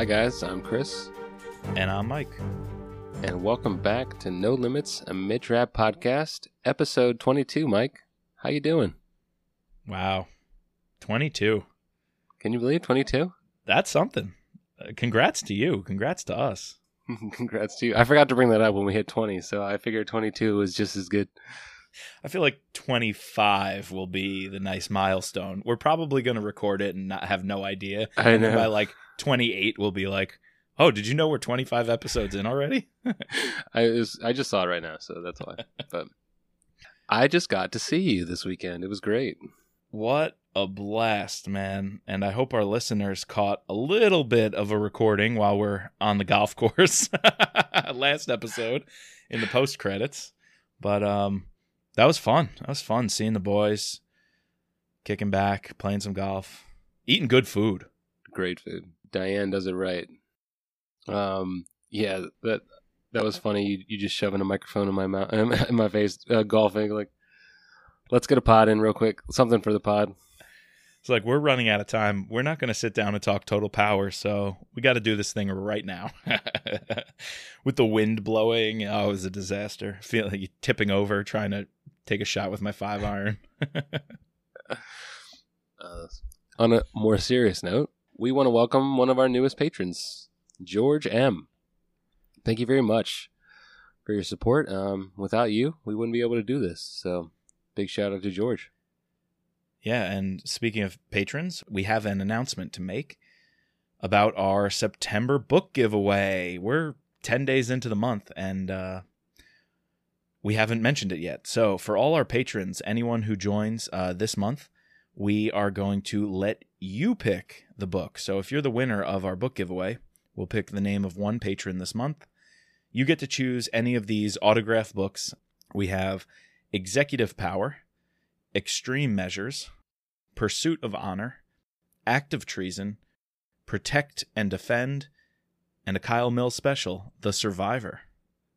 Hi guys, I'm Chris, And I'm Mike. and welcome back to No Limits, a Mitch Rapp podcast, episode 22. Mike, how you doing? Wow. 22. Can you believe 22? That's something. Uh, congrats to you. Congrats to us. Congrats to you. I forgot to bring that up when we hit 20, so I figured 22 was just as good. I feel like 25 will be the nice milestone. We're probably going to record it and not have no idea. I And then by like 28, we'll be like, oh, did you know we're 25 episodes in already? I was, I just saw it right now, so that's why. but I just got to see you this weekend. It was great. What a blast, man. And I hope our listeners caught a little bit of a recording while we're on the golf course last episode in the post credits. But um that was fun. That was fun seeing the boys kicking back, playing some golf, eating good food. Great food. Diane does it right. Um, yeah, that that was funny. You, you just shoving a microphone in my mouth, in my face, uh, golfing. Like, let's get a pod in real quick. Something for the pod. It's like we're running out of time. We're not going to sit down and talk total power, so we got to do this thing right now. with the wind blowing, oh, it was a disaster. Feel like tipping over trying to take a shot with my five iron. Uh, on a more serious note, we want to welcome one of our newest patrons, George M. Thank you very much for your support. Um, without you, we wouldn't be able to do this. So, big shout out to George. Yeah, and speaking of patrons, we have an announcement to make about our September book giveaway. We're 10 days into the month and uh, we haven't mentioned it yet. So, for all our patrons, anyone who joins uh, this month, we are going to let you pick the book. So, if you're the winner of our book giveaway, we'll pick the name of one patron this month. You get to choose any of these autograph books. We have Executive Power, Extreme Measures, Pursuit of Honor, Act of Treason, Protect and Defend, and a Kyle Mills special, The Survivor.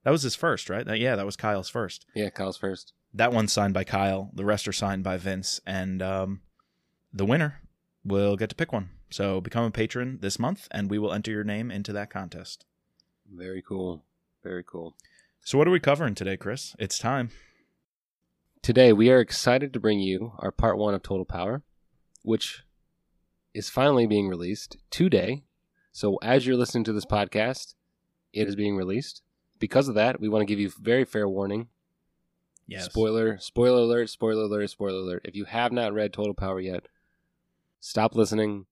That was his first, right? That- yeah, that was Kyle's first. Yeah, Kyle's first. That one's signed by Kyle. The rest are signed by Vince. And um, the winner will get to pick one. So become a patron this month, and we will enter your name into that contest. Very cool. Very cool. So, what are we covering today, Chris? It's time. Today, we are excited to bring you our part one of Total Power, which is finally being released today. So, as you're listening to this podcast, it is being released. Because of that, we want to give you very fair warning. Yes. Spoiler, spoiler alert, spoiler alert, spoiler alert. If you have not read Total Power yet, stop listening.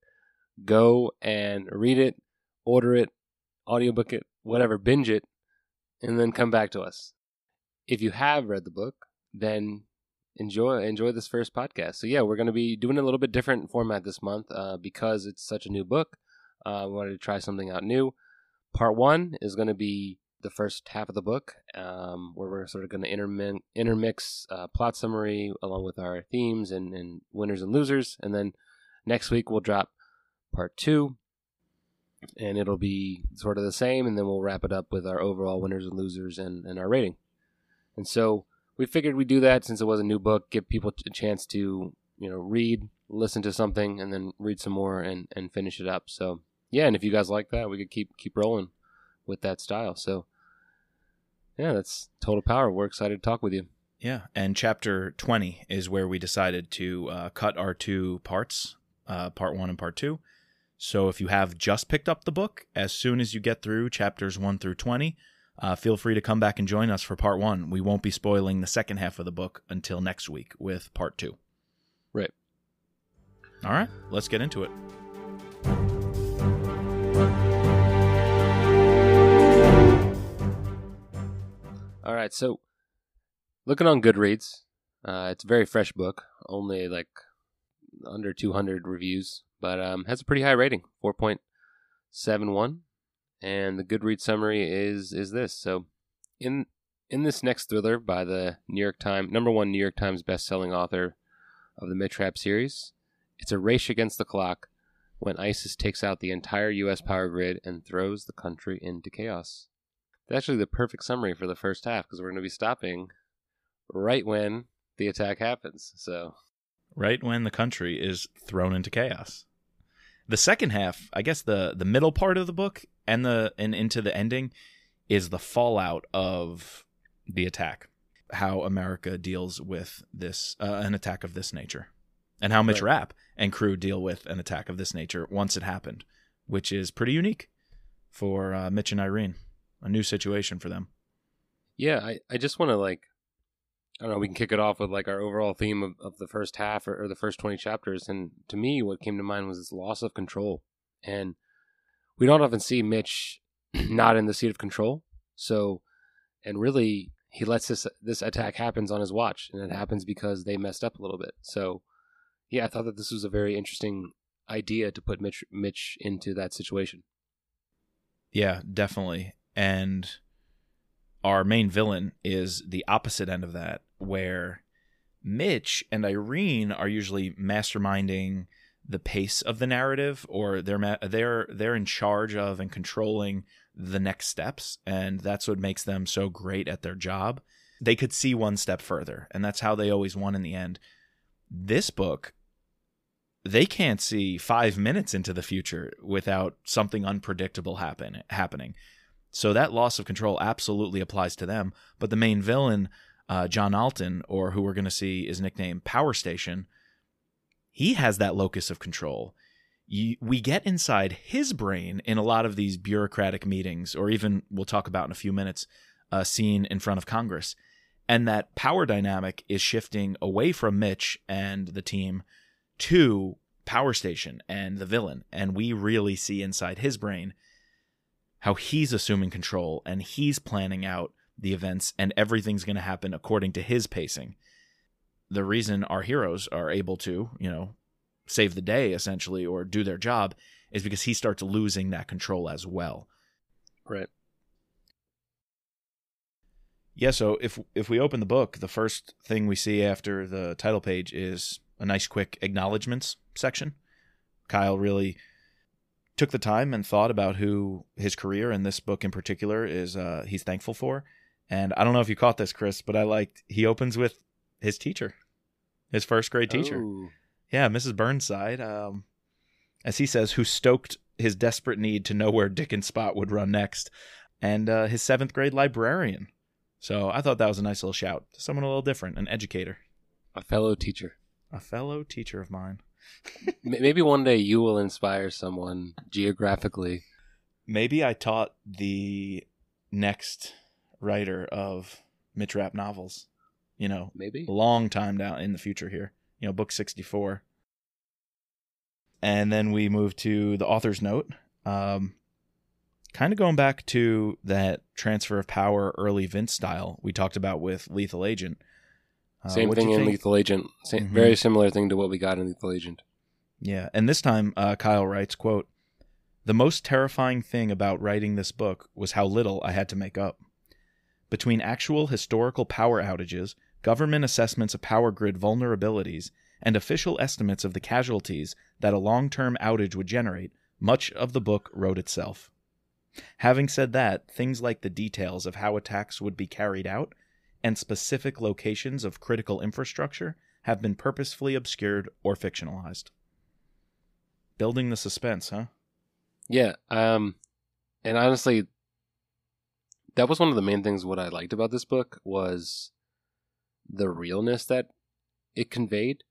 Go and read it, order it, audiobook it, whatever, binge it, and then come back to us. If you have read the book, then enjoy enjoy this first podcast. So yeah, we're going to be doing a little bit different format this month uh, because it's such a new book. Uh, we wanted to try something out new. Part one is going to be the first half of the book, um, where we're sort of going to intermix uh, plot summary along with our themes and, and winners and losers. And then next week we'll drop part two, and it'll be sort of the same. And then we'll wrap it up with our overall winners and losers and, and our rating. And so we figured we'd do that since it was a new book, give people a chance to you know read, listen to something, and then read some more and and finish it up. So yeah, and if you guys like that, we could keep keep rolling with that style. So yeah, that's total power. We're excited to talk with you. Yeah, and chapter 20 is where we decided to uh, cut our two parts, uh, part one and part two. So if you have just picked up the book, as soon as you get through chapters 1 through 20, uh, feel free to come back and join us for part one. We won't be spoiling the second half of the book until next week with part two. Right. All right, let's get into it. All right, so looking on Goodreads, uh, it's a very fresh book, only like under 200 reviews, but um, has a pretty high rating, 4.71, and the Goodreads summary is is this. So, in in this next thriller by the New York Times number one New York Times best-selling author of the Mitch Rapp series, it's a race against the clock when ISIS takes out the entire U.S. power grid and throws the country into chaos. That's actually the perfect summary for the first half because we're going to be stopping right when the attack happens. So, Right when the country is thrown into chaos. the second half, I guess the the middle part of the book and the and into the ending is the fallout of the attack, how America deals with this uh, an attack of this nature, and how Mitch Right. Rapp and crew deal with an attack of this nature once it happened, which is pretty unique for uh, Mitch and Irene, a new situation for them. Yeah, I, I just want to like, I don't know, we can kick it off with like our overall theme of, of the first half or, or the first 20 chapters. And to me, what came to mind was this loss of control. And we don't often see Mitch not in the seat of control. So, and really, he lets this this attack happens on his watch, and it happens because they messed up a little bit. So, yeah, I thought that this was a very interesting idea to put Mitch Mitch into that situation. Yeah, definitely. And our main villain is the opposite end of that, where Mitch and Irene are usually masterminding the pace of the narrative, or they're they're they're in charge of and controlling the next steps, and that's what makes them so great at their job. They could see one step further, and that's how they always won in the end. This book, they can't see five minutes into the future without something unpredictable happen happening. So that loss of control absolutely applies to them. But the main villain, uh, John Alton, or who we're going to see is nicknamed Power Station, he has that locus of control. You, we get inside his brain in a lot of these bureaucratic meetings, or even we'll talk about in a few minutes, a scene in front of Congress. And that power dynamic is shifting away from Mitch and the team to Power Station and the villain. And we really see inside his brain how he's assuming control and he's planning out the events and everything's going to happen according to his pacing. The reason our heroes are able to, you know, save the day essentially or do their job is because he starts losing that control as well. Right. Yeah, so if if we open the book, the first thing we see after the title page is a nice quick acknowledgments section. Kyle really took the time and thought about who his career in this book in particular is uh, he's thankful for. And I don't know if you caught this, Chris, but I liked he opens with his teacher, his first grade teacher. Oh, Yeah, Mrs. Burnside, um, as he says, who stoked his desperate need to know where Dick and Spot would run next, and uh, his seventh grade librarian. So I thought that was a nice little shout to someone a little different, an educator, a fellow teacher. a fellow teacher of mine. Maybe one day you will inspire someone geographically. Maybe I taught the next writer of Mitch Rapp novels, you know, Maybe. a long time down in the future here, you know, book 64. And then we move to the author's note. Um, kind of going back to that transfer of power early Vince style we talked about with Lethal Agent. Uh, Same thing in think? Lethal Agent. Same, Mhm. Very similar thing to what we got in Lethal Agent. Yeah, and this time uh, Kyle writes, "quote The most terrifying thing about writing this book was how little I had to make up. Between actual historical power outages, government assessments of power grid vulnerabilities, and official estimates of the casualties that a long-term outage would generate, much of the book wrote itself. Having said that, things like the details of how attacks would be carried out and specific locations of critical infrastructure have been purposefully obscured or fictionalized." building the suspense, huh? Yeah. Um, and honestly, that was one of the main things. What I liked about this book was the realness that it conveyed.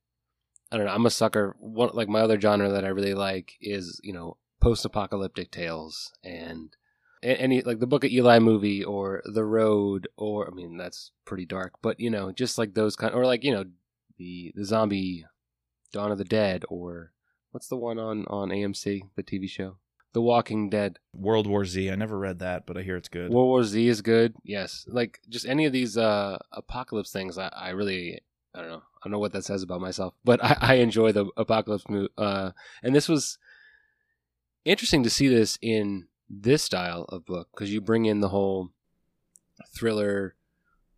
I don't know. I'm a sucker. One like my other genre that I really like is you know post-apocalyptic tales and any like the Book of Eli movie or The Road or I mean that's pretty dark, but you know just like those kind or like you know the the zombie Dawn of the Dead or what's the one on on AMC the TV show The Walking Dead. World War Z. I never read that, but I hear it's good. World War Z is good. Yes, like just any of these uh apocalypse things. I, I really I don't know. I don't know what that says about myself, but I, I enjoy the apocalypse movie. Uh, and this was interesting to see this in this style of book because you bring in the whole thriller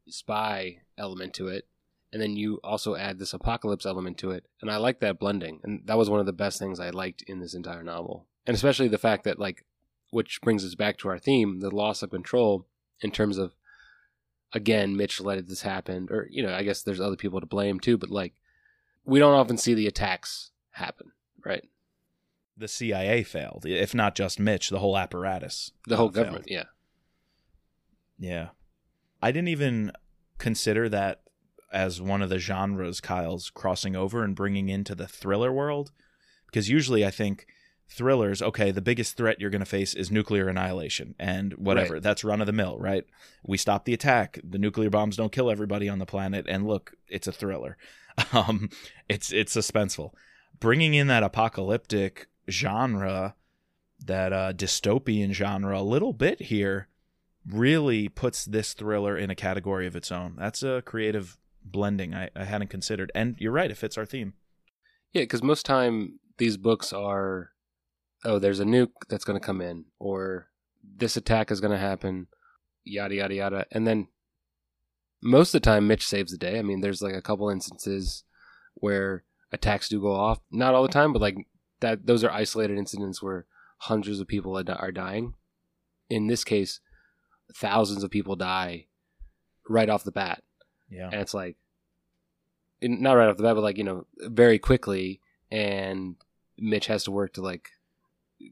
spy element to it and then you also add this apocalypse element to it and i like that blending and that was one of the best things i liked in this entire novel and especially the fact that like which brings us back to our theme the loss of control in terms of again mitch let this happen or you know i guess there's other people to blame too but like we don't often see the attacks happen right the CIA failed, if not just Mitch, the whole apparatus. The whole uh, failed. government, yeah. Yeah. I didn't even consider that as one of the genres Kyle's crossing over and bringing into the thriller world. Because usually I think thrillers, okay, the biggest threat you're going to face is nuclear annihilation and whatever. Right. That's run of the mill, right? We stop the attack. The nuclear bombs don't kill everybody on the planet. And look, it's a thriller. Um, it's it's suspenseful. Bringing in that apocalyptic genre, that uh, dystopian genre, a little bit here, really puts this thriller in a category of its own. That's a creative blending I, I hadn't considered. And you're right, it fits our theme. Yeah, because most time these books are, oh, there's a nuke that's going to come in, or this attack is going to happen, yada yada yada, and then most of the time Mitch saves the day. I mean, there's like a couple instances where attacks do go off, not all the time, but like that. Those are isolated incidents where hundreds of people are are dying. In this case, thousands of people die right off the bat Yeah. and it's like not right off the bat, but like you know, very quickly, and Mitch has to work to like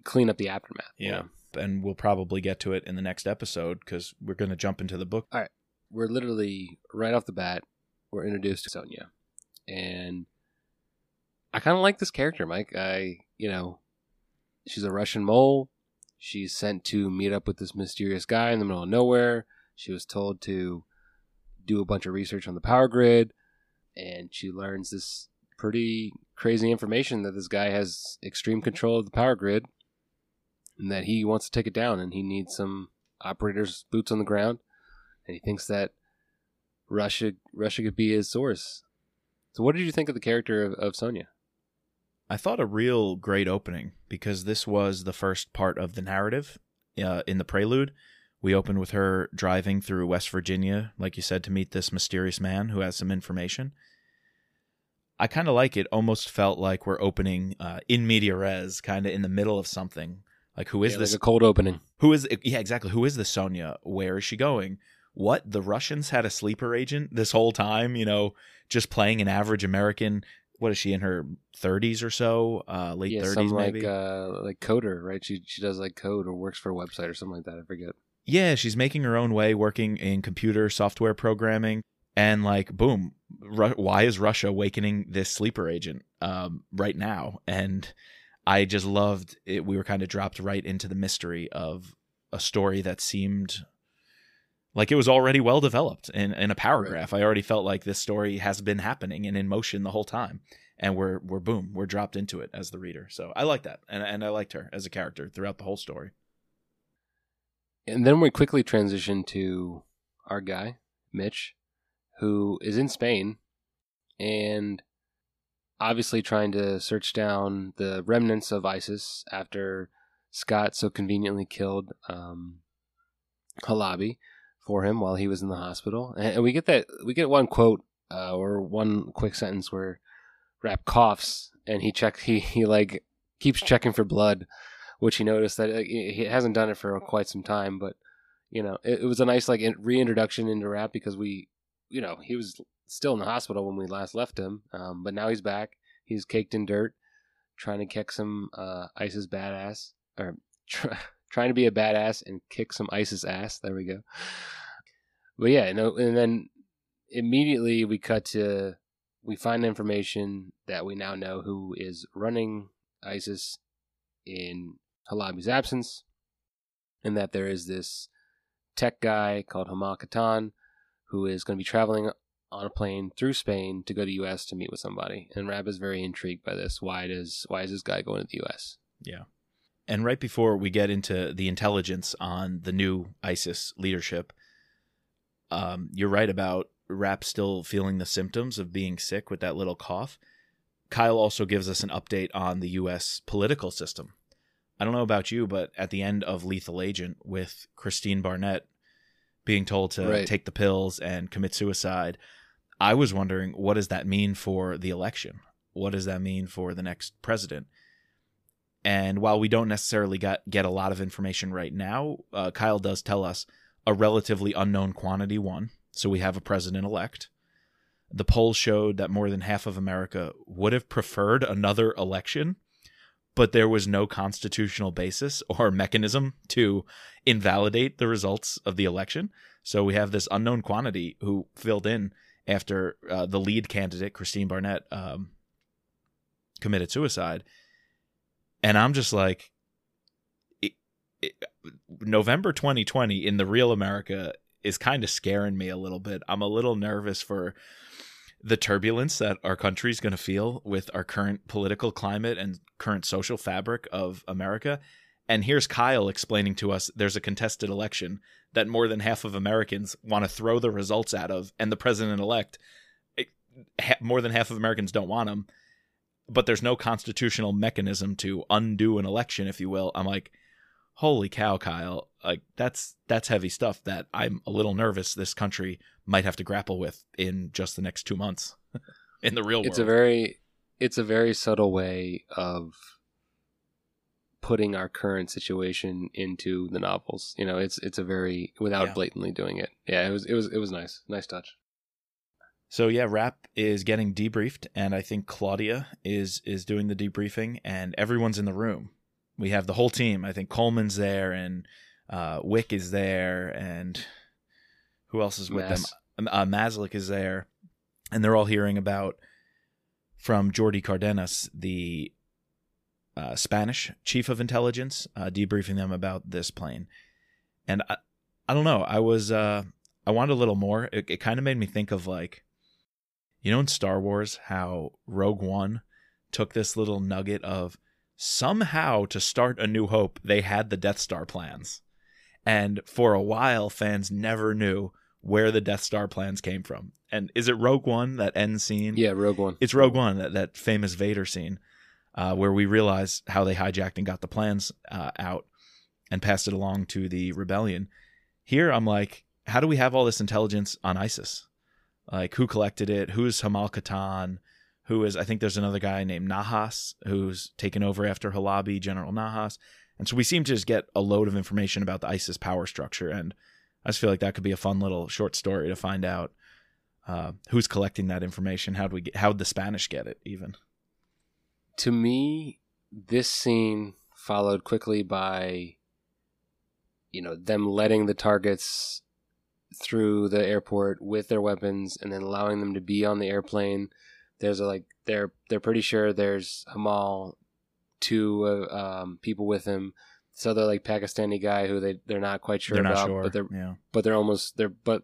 clean up the aftermath. you Yeah. know? And we'll probably get to it in the next episode because we're going to jump into the book. All right. We're literally right off the bat, we're introduced to Sonia, and I kind of like this character, Mike. I you know, she's a Russian mole. She's sent to meet up with this mysterious guy in the middle of nowhere. She was told to do a bunch of research on the power grid, and she learns this pretty crazy information that this guy has extreme control of the power grid, and that he wants to take it down, and he needs some operators, boots on the ground, and he thinks that Russia Russia could be his source. So, what did you think of the character of, of Sonia? I thought a real great opening because this was the first part of the narrative uh, in the prelude. We opened with her driving through West Virginia, like you said, to meet this mysterious man who has some information. I kind of like it. Almost felt like we're opening uh, in media res, kind of in the middle of something. Like, who is Yeah, this? like a cold opening? Who is? Yeah, exactly. Who is this Sonia? Where is she going? What? The Russians had a sleeper agent this whole time. You know, just playing an average American. What is she in her thirties or so? Uh, late yeah, thirties, some maybe. like uh, like coder, right? She she does like code or works for a website or something like that. I forget. yeah, she's making her own way, working in computer software programming, and like, boom, Ru- why is Russia awakening this sleeper agent um, right now? And I just loved it. We were kind of dropped right into the mystery of a story that seemed like it was already well developed in, in a paragraph. I already felt like this story has been happening and in motion the whole time. And we're we're boom, we're dropped into it as the reader. So I like that. And and I liked her as a character throughout the whole story. And then we quickly transition to our guy, Mitch, who is in Spain and obviously trying to search down the remnants of ISIS after Scott so conveniently killed um, Halabi for him while he was in the hospital. And we get that we get one quote uh, or one quick sentence where Rapp coughs and he checks he he like keeps checking for blood which he noticed that he he hasn't done it for quite some time. But you know, it, it was a nice like reintroduction into Rapp because we, you know, he was still in the hospital when we last left him, um, but now he's back. He's caked in dirt, trying to kick some uh, ISIS badass or try, trying to be a badass and kick some ISIS ass. There we go. But yeah, no, and then immediately we cut to we find information that we now know who is running ISIS in Halabi's absence, and that there is this tech guy called Hamal Katan who is going to be traveling on a plane through Spain to go to U.S. to meet with somebody. And Rapp is very intrigued by this. Why does why is this guy going to the U.S.? Yeah. And right before we get into the intelligence on the new ISIS leadership, um, you're right about Rapp still feeling the symptoms of being sick with that little cough. Kyle also gives us an update on the U.S. political system. I don't know about you, but at the end of Lethal Agent, with Christine Barnett being told to Right. take the pills and commit suicide, I was wondering what does that mean for the election? What does that mean for the next president? And while we don't necessarily get get a lot of information right now, uh, Kyle does tell us a relatively unknown quantity won. So we have a president elect. The polls showed that more than half of America would have preferred another election, but there was no constitutional basis or mechanism to invalidate the results of the election. So we have this unknown quantity who filled in after uh, the lead candidate, Christine Barnett, um, committed suicide. And I'm just like, it, it, November 2020 in the real America is kind of scaring me a little bit. I'm a little nervous for the turbulence that our country is going to feel with our current political climate and current social fabric of America. And here's Kyle explaining to us there's a contested election that more than half of Americans want to throw the results out of, and the president elect, eh, more than half of Americans don't want him. But there's no constitutional mechanism to undo an election, if you will. I'm like, holy cow, Kyle! Like that's that's heavy stuff that I'm a little nervous this country might have to grapple with in just the next two months in the real world. it's a very it's a very subtle way of putting our current situation into the novels. You know, it's it's a very without Yeah. blatantly doing it. Yeah, it was it was it was nice. Nice touch. So yeah, Rapp is getting debriefed, and I think Claudia is is doing the debriefing, and everyone's in the room. We have the whole team. I think Coleman's there, and uh, Wick is there, and who else is with Mas. them? Uh, Maslick is there, and they're all hearing about from Jordi Cardenas, the uh, Spanish chief of intelligence, uh, debriefing them about this plane. And I, I don't know. I was uh, I wanted a little more. It, it kind of made me think of like, you know, in Star Wars, how Rogue One took this little nugget of somehow to start a New Hope, they had the Death Star plans, and for a while, fans never knew where the Death Star plans came from. And is it Rogue One that end scene? Yeah, Rogue One. It's Rogue One, that, that famous Vader scene, uh, where we realize how they hijacked and got the plans uh, out and passed it along to the rebellion. Here, I'm like, how do we have all this intelligence on ISIS? Like, who collected it? Who's Hamal Katan? Who is, I think there's another guy named Nahas who's taken over after Halabi, General Nahas. And so we seem to just get a load of information about the ISIS power structure. And I just feel like that could be a fun little short story to find out uh, who's collecting that information. How do we get, how'd the Spanish get it even? To me, this scene followed quickly by you know them letting the targets through the airport with their weapons and then allowing them to be on the airplane there's a like they're they're pretty sure there's Hamal two uh, um, people with him so they're like Pakistani guy who they they're not quite sure They're not about sure. but they're yeah. but they're almost they're but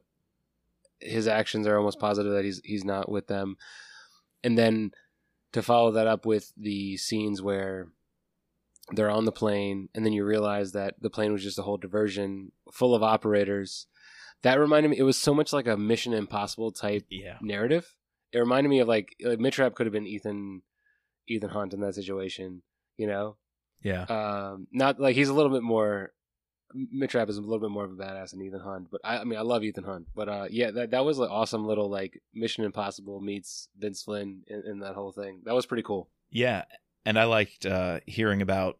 his actions are almost positive that he's he's not with them and then to follow that up with the scenes where they're on the plane and then you realize that the plane was just a whole diversion full of operators that reminded me it was so much like a mission impossible type Yeah. narrative it reminded me of like, like Mitch Rapp could have been ethan ethan hunt in that situation you know Yeah. um, not like he's a little bit more. Mitch Rapp is a little bit more of a badass than Ethan Hunt, but I, I mean, I love Ethan Hunt, but uh, yeah, that that was an awesome little like Mission Impossible meets Vince Flynn in, in that whole thing. That was pretty cool. Yeah, and I liked uh, hearing about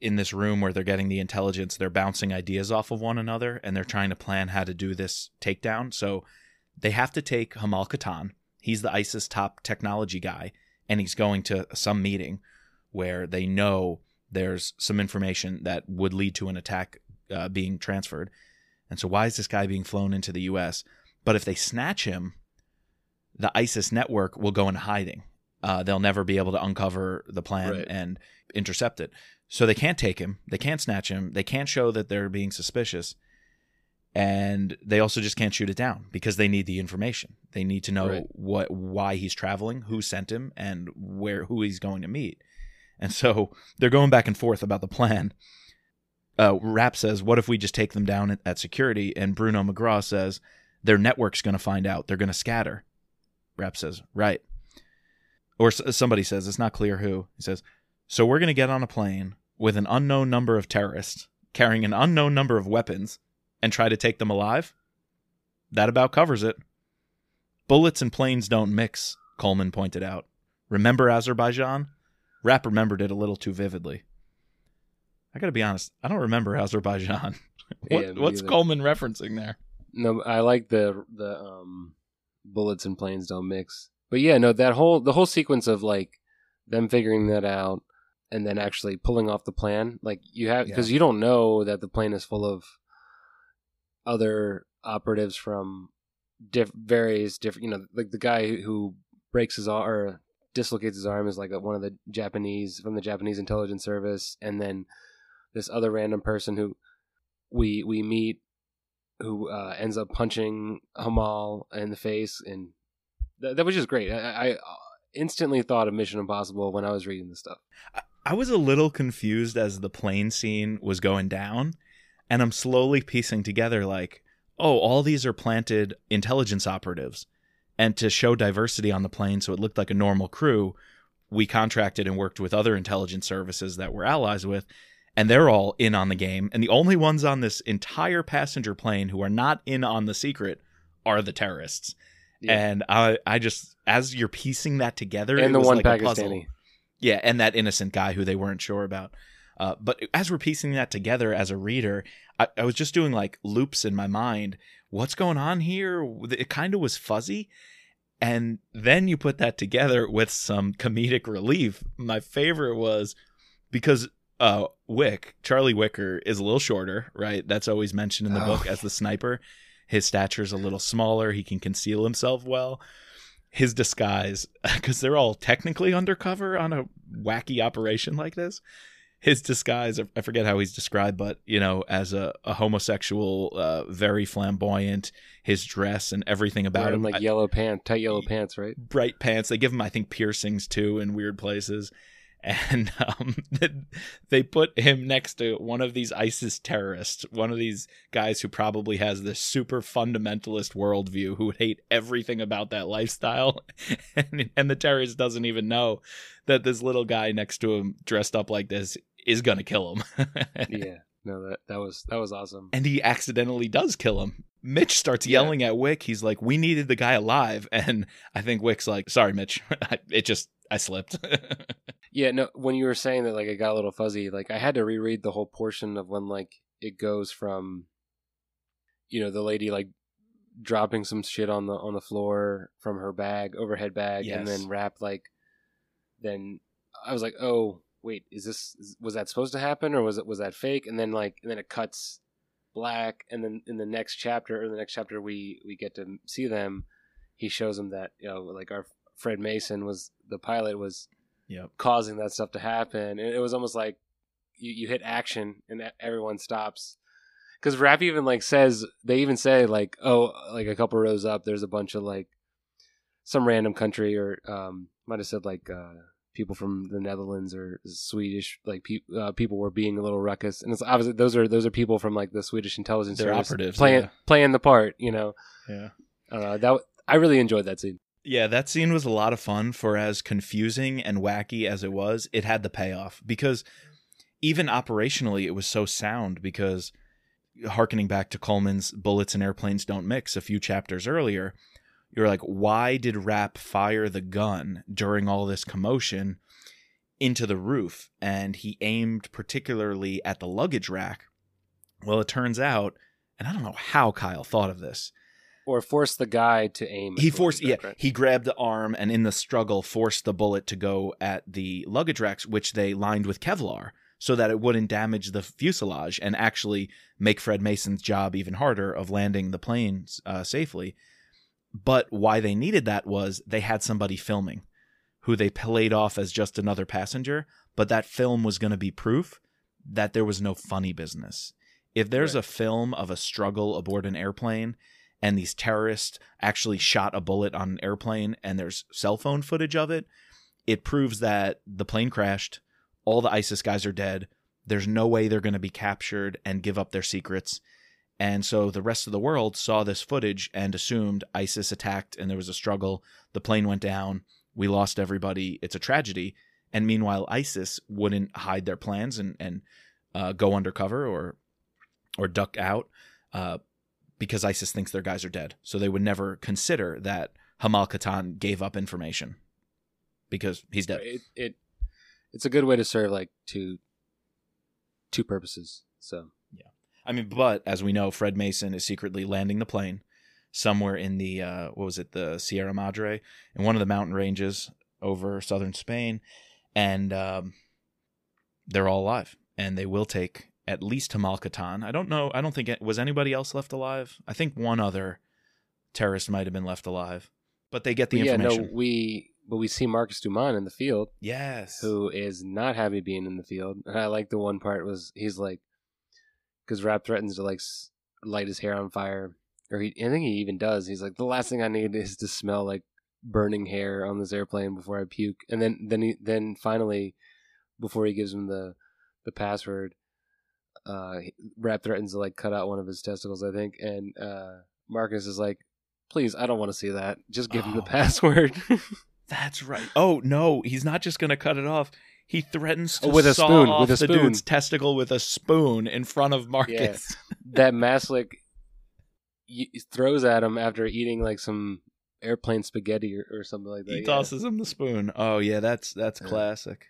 in this room where they're getting the intelligence, they're bouncing ideas off of one another, and they're trying to plan how to do this takedown. So they have to take Hamal Katan. He's the ISIS top technology guy, and he's going to some meeting where they know there's some information that would lead to an attack uh, being transferred. And so, why is this guy being flown into the U.S.? But if they snatch him, the ISIS network will go into hiding. Uh, they'll never be able to uncover the plan Right. and intercept it. So they can't take him. They can't snatch him. They can't show that they're being suspicious. And they also just can't shoot it down because they need the information. They need to know Right. what why he's traveling, who sent him, and where who he's going to meet. And so they're going back and forth about the plan. Uh, Rapp says, "What if we just take them down at, at security?" And Bruno McGraw says, "Their network's going to find out. They're going to scatter." Rapp says, "Right." Or s- somebody says, "It's not clear who." He says, "So we're going to get on a plane with an unknown number of terrorists carrying an unknown number of weapons and try to take them alive." That about covers it. Bullets and planes don't mix, Coleman pointed out. Remember Azerbaijan? Rapp remembered it a little too vividly. I gotta be honest, I don't remember Azerbaijan. what, Yeah, what's either. Coleman referencing there? No, I like the the um, bullets and planes don't mix. But yeah, no, that whole the whole sequence of like them figuring that out, and then actually pulling off the plan. Like you have Yeah. because you don't know that the plane is full of other operatives from diff- various different. You know, like the guy who breaks his arm or dislocates his arm is like a, one of the Japanese from the Japanese intelligence service, and then this other random person who we we meet who uh, ends up punching Hamal in the face, and that, that was just great. I, I instantly thought of Mission Impossible when I was reading this stuff. I was a little confused as the plane scene was going down, and I'm slowly piecing together like, oh, all these are planted intelligence operatives. And to show diversity on the plane so it looked like a normal crew, we contracted and worked with other intelligence services that we're allies with, and they're all in on the game. And the only ones on this entire passenger plane who are not in on the secret are the terrorists. Yeah. And I, I just, as you're piecing that together, it and the was one like a puzzle. Pakistani. Yeah, and that innocent guy who they weren't sure about. Uh, but as we're piecing that together as a reader, I, I was just doing like loops in my mind. What's going on here? It kind of was fuzzy. And then you put that together with some comedic relief. My favorite was because uh, Wick, Charlie Wicker, is a little shorter, right? That's always mentioned in the Oh. book as the sniper. His stature is a little smaller. He can conceal himself well his disguise because they're all technically undercover on a wacky operation like this his disguise i forget how he's described but you know as a, a homosexual uh, very flamboyant his dress and everything about Wearing him like I- yellow pants, tight yellow pants, right? bright pants they give him i think piercings too in weird places and um, they put him next to one of these ISIS terrorists, one of these guys who probably has this super fundamentalist worldview who would hate everything about that lifestyle, and, and the terrorist doesn't even know that this little guy next to him, dressed up like this, is gonna kill him. yeah. No, that that was that was awesome. and he accidentally does kill him. Mitch starts Yeah. yelling at Wick. He's like, "We needed the guy alive," and I think Wick's like, "Sorry, Mitch, it just I slipped." Yeah, no. When you were saying that, like, it got a little fuzzy. Like, I had to reread the whole portion of when, like, it goes from, you know, the lady like dropping some shit on the on the floor from her bag, overhead bag, and then wrapped like. Then I was like, oh wait, is this is- was that supposed to happen or was it was that fake? And then like and then it cuts black, and then in the next chapter or the next chapter we we get to see them. He shows them that you know like our Fred Mason was the pilot was yep. causing that stuff to happen. And it was almost like you, you hit action and everyone stops. Because Rapp even like says they even say like oh like a couple rows up there's a bunch of like some random country or um might have said like uh people from the Netherlands or Swedish like pe- uh, people were being a little ruckus and it's obviously those are those are people from like the Swedish intelligence They're service operatives, playing yeah. playing the part you know Yeah. uh, that I really enjoyed that scene Yeah, that scene was a lot of fun for as confusing and wacky as it was, it had the payoff because even operationally it was so sound because harkening back to Coleman's bullets and airplanes don't mix a few chapters earlier, you're like, why did Rapp fire the gun during all this commotion into the roof? And he aimed particularly at the luggage rack. Well, it turns out, and I don't know how Kyle thought of this, or force the guy to aim he forced yeah right? he grabbed the arm and in the struggle forced the bullet to go at the luggage racks which they lined with kevlar so that it wouldn't damage the fuselage and actually make fred mason's job even harder of landing the planes uh, safely but why they needed that was they had somebody filming who they played off as just another passenger but that film was going to be proof that there was no funny business if there's Right. a film of a struggle aboard an airplane and these terrorists actually shot a bullet on an airplane and there's cell phone footage of it, it proves that the plane crashed, all the ISIS guys are dead, there's no way they're going to be captured and give up their secrets. And so the rest of the world saw this footage and assumed ISIS attacked and there was a struggle, the plane went down, we lost everybody, it's a tragedy. And meanwhile, ISIS wouldn't hide their plans and, and uh, go undercover or or duck out. Uh, because ISIS thinks their guys are dead. So they would never consider that Hamal Katan gave up information because he's dead. it, it it's a good way to serve like two two purposes. So I mean, but as we know, Fred Mason is secretly landing the plane somewhere in the uh, what was it, the Sierra Madre, in one of the mountain ranges over southern Spain, and um, they're all alive, and they will take at least Hamal Katan. I don't know. I don't think it, was anybody else left alive. I think one other terrorist might have been left alive, but they get the yeah, information. no, we but we see Marcus Dumond in the field, yes. who is not happy being in the field. And I like the one part was he's like, because Rapp threatens to like light his hair on fire, or he, I think he even does. He's like, the last thing I need is to smell like burning hair on this airplane before I puke. And then then he then finally, before he gives him the the password, uh, Rapp threatens to like cut out one of his testicles, I think, and uh, Marcus is like. Please, I don't want to see that. Just give him the Oh. password. That's right. Oh no, he's not just gonna cut it off. He threatens to Oh, with a saw spoon, off with a the spoon. dude's testicle with a spoon in front of Marcus. that Maslick throws at him after eating like some airplane spaghetti or, or something like that. he yeah. tosses him the spoon. Oh yeah, that's that's Yeah. classic.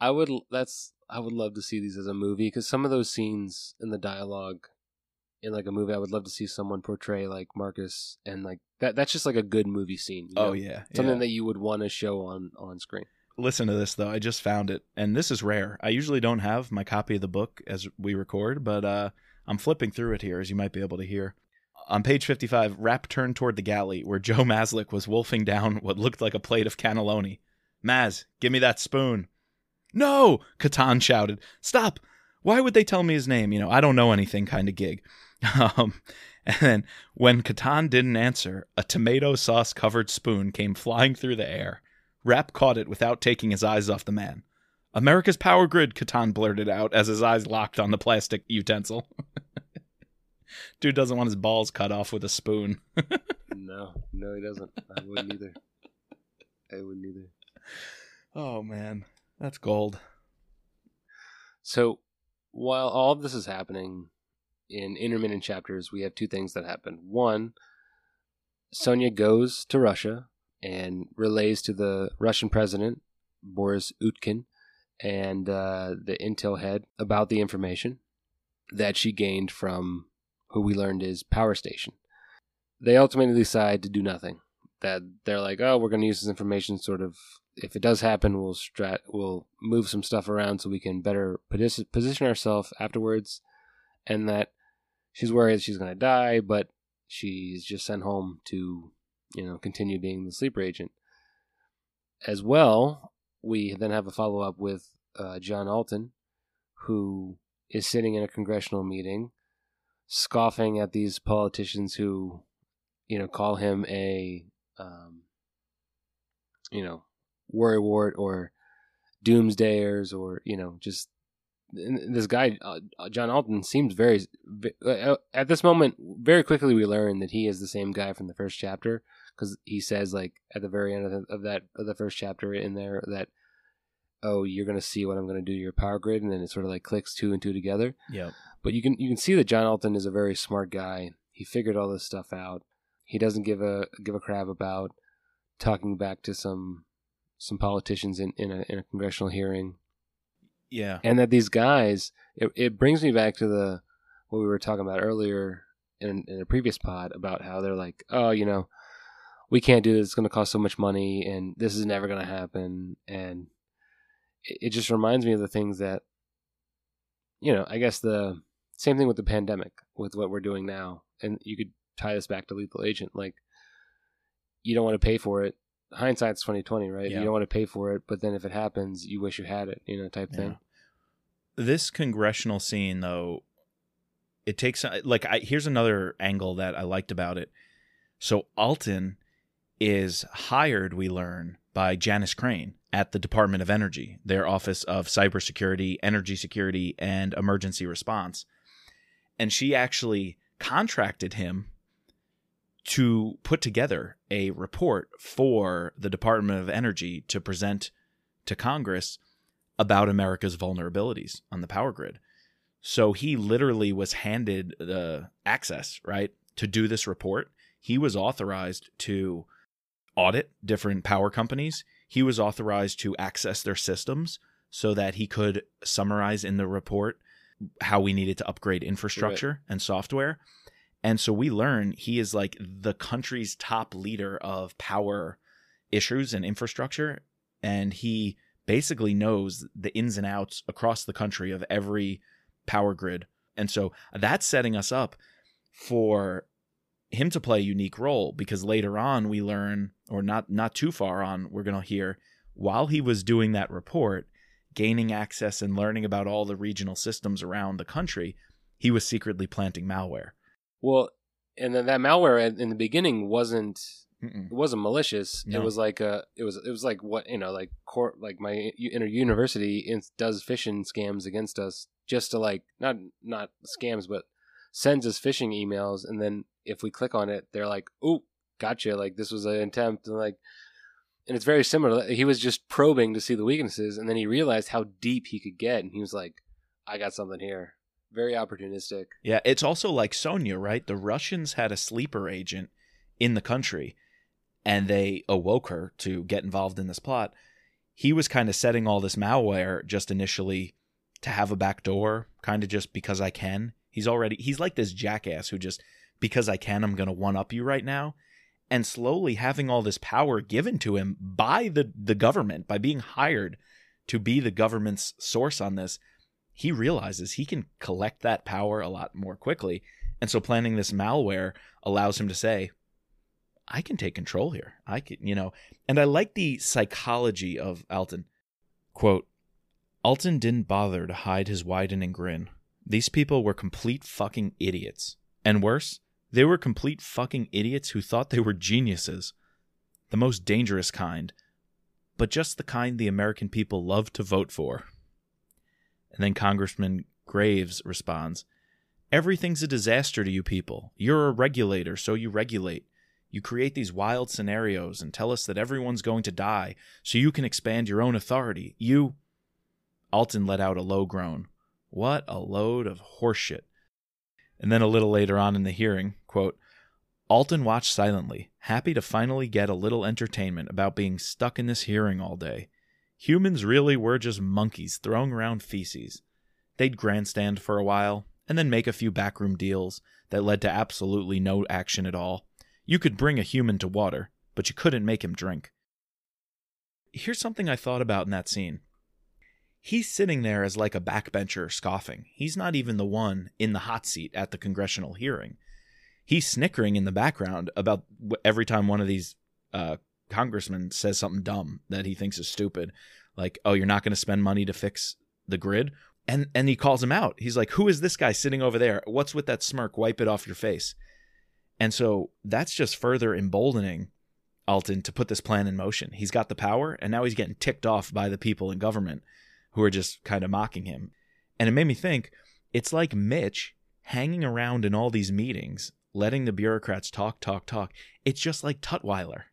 I would. That's. I would love to see these as a movie because some of those scenes in the dialogue in like a movie, I would love to see someone portray like Marcus and like that. That's just like a good movie scene. you Oh know? yeah, something yeah. that you would want to show on on screen. Listen to this though. I just found it, and this is rare. I usually don't have my copy of the book as we record, but uh, I'm flipping through it here, as you might be able to hear. On page 55, Rapp turned toward the galley where Joe Maslick was wolfing down what looked like a plate of cannelloni. Maz, give me that spoon. No! Catan shouted. Stop! Why would they tell me his name? You know, I don't know anything kind of gig. Um, and then when Catan didn't answer, a tomato sauce covered spoon came flying through the air. Rapp caught it without taking his eyes off the man. America's power grid, Catan blurted out as his eyes locked on the plastic utensil. Dude doesn't want his balls cut off with a spoon. no, no, he doesn't. I wouldn't either. I wouldn't either. Oh man, that's gold. So while all of this is happening in intermittent chapters, we have two things that happen. One, Sonia goes to Russia and relays to the Russian president, Boris Utkin, and uh, the intel head about the information that she gained from who we learned is Power Station. They ultimately decide to do nothing. That they're like, oh, we're going to use this information sort of if it does happen, we'll strat we'll move some stuff around so we can better posi- position ourselves afterwards. And that she's worried she's going to die, but she's just sent home to you know continue being the sleeper agent. As well, we then have a follow up with uh, John Alton, who is sitting in a congressional meeting, scoffing at these politicians who, you know, call him a, um, you know, worrywart or doomsdayers or you know just this guy uh, John Alton seems very uh, at this moment very quickly we learn that he is the same guy from the first chapter because he says like at the very end of, the, of that of the first chapter in there that oh you're gonna see what I'm gonna do to your power grid and then it sort of like clicks two and two together Yep. but you can you can see that John Alton is a very smart guy. He figured all this stuff out. He doesn't give a give a crap about talking back to some some politicians in, in a in a congressional hearing. Yeah. And that these guys it, it brings me back to the what we were talking about earlier in in a previous pod about how they're like, Oh, you know, we can't do this, it's gonna cost so much money and this is never gonna happen and it, it just reminds me of the things that you know, I guess the same thing with the pandemic, with what we're doing now, and you could tie this back to Lethal Agent. Like, you don't want to pay for it. Hindsight's twenty twenty, right? Yeah. You don't want to pay for it, but then if it happens, you wish you had it, you know, type thing. This congressional scene, though, it takes uh, like I, here's another angle that I liked about it. So Alton is hired, we learn, by Janice Crane at the Department of Energy, their Office of Cybersecurity, Energy Security, and Emergency Response, and she actually contracted him to put together a report for the Department of Energy to present to Congress about America's vulnerabilities on the power grid. So he literally was handed the access, right, to do this report. He was authorized to audit different power companies. He was authorized to access their systems so that he could summarize in the report how we needed to upgrade infrastructure and software. And so we learn he is like the country's top leader of power issues and infrastructure. And he basically knows the ins and outs across the country of every power grid. And so that's setting us up for him to play a unique role because later on we learn or not not too far on we're going to hear while he was doing that report gaining access and learning about all the regional systems around the country he was secretly planting malware Well, and then that malware in- in the beginning wasn't Mm-mm. it wasn't malicious. No. It was like a it was it was like what you know like court like my inner university does phishing scams against us just to like not not scams but sends us phishing emails and then if we click on it they're like oh gotcha like this was an attempt and like and it's very similar. He was just probing to see the weaknesses and then he realized how deep he could get and he was like I got something here. Very opportunistic. Yeah, it's also like Sonia, right? The Russians had a sleeper agent in the country and they awoke her to get involved in this plot. He was kind of setting all this malware just initially to have a back door, kind of just because I can. He's already he's like this jackass who just because I can I'm going to one up you right now. And slowly having all this power given to him by the the government, by being hired to be the government's source on this, he realizes he can collect that power a lot more quickly. And so planning this malware allows him to say, I can take control here. I can, you know, and I like the psychology of Alton. Quote, Alton didn't bother to hide his widening grin. These people were complete fucking idiots. And worse, they were complete fucking idiots who thought they were geniuses. The most dangerous kind, but just the kind the American people love to vote for. And then Congressman Graves responds Everything's a disaster to you people. You're a regulator, so you regulate. You create these wild scenarios and tell us that everyone's going to die so you can expand your own authority. You. Alton let out a low groan. What a load of horseshit. And then a little later on in the hearing, quote, Alton watched silently, happy to finally get a little entertainment about being stuck in this hearing all day. Humans really were just monkeys throwing around feces. They'd grandstand for a while, and then make a few backroom deals that led to absolutely no action at all. You could bring a human to water, but you couldn't make him drink. Here's something I thought about in that scene. He's sitting there as like a backbencher scoffing. He's not even the one in the hot seat at the congressional hearing. He's snickering in the background about every time one of these uh, congressman says something dumb that he thinks is stupid, like, "Oh, you're not going to spend money to fix the grid," and and he calls him out. He's like, "Who is this guy sitting over there? What's with that smirk? Wipe it off your face." And so that's just further emboldening Alton to put this plan in motion. He's got the power, and now he's getting ticked off by the people in government who are just kind of mocking him. And it made me think it's like Mitch hanging around in all these meetings, letting the bureaucrats talk, talk, talk. It's just like Tutwiler,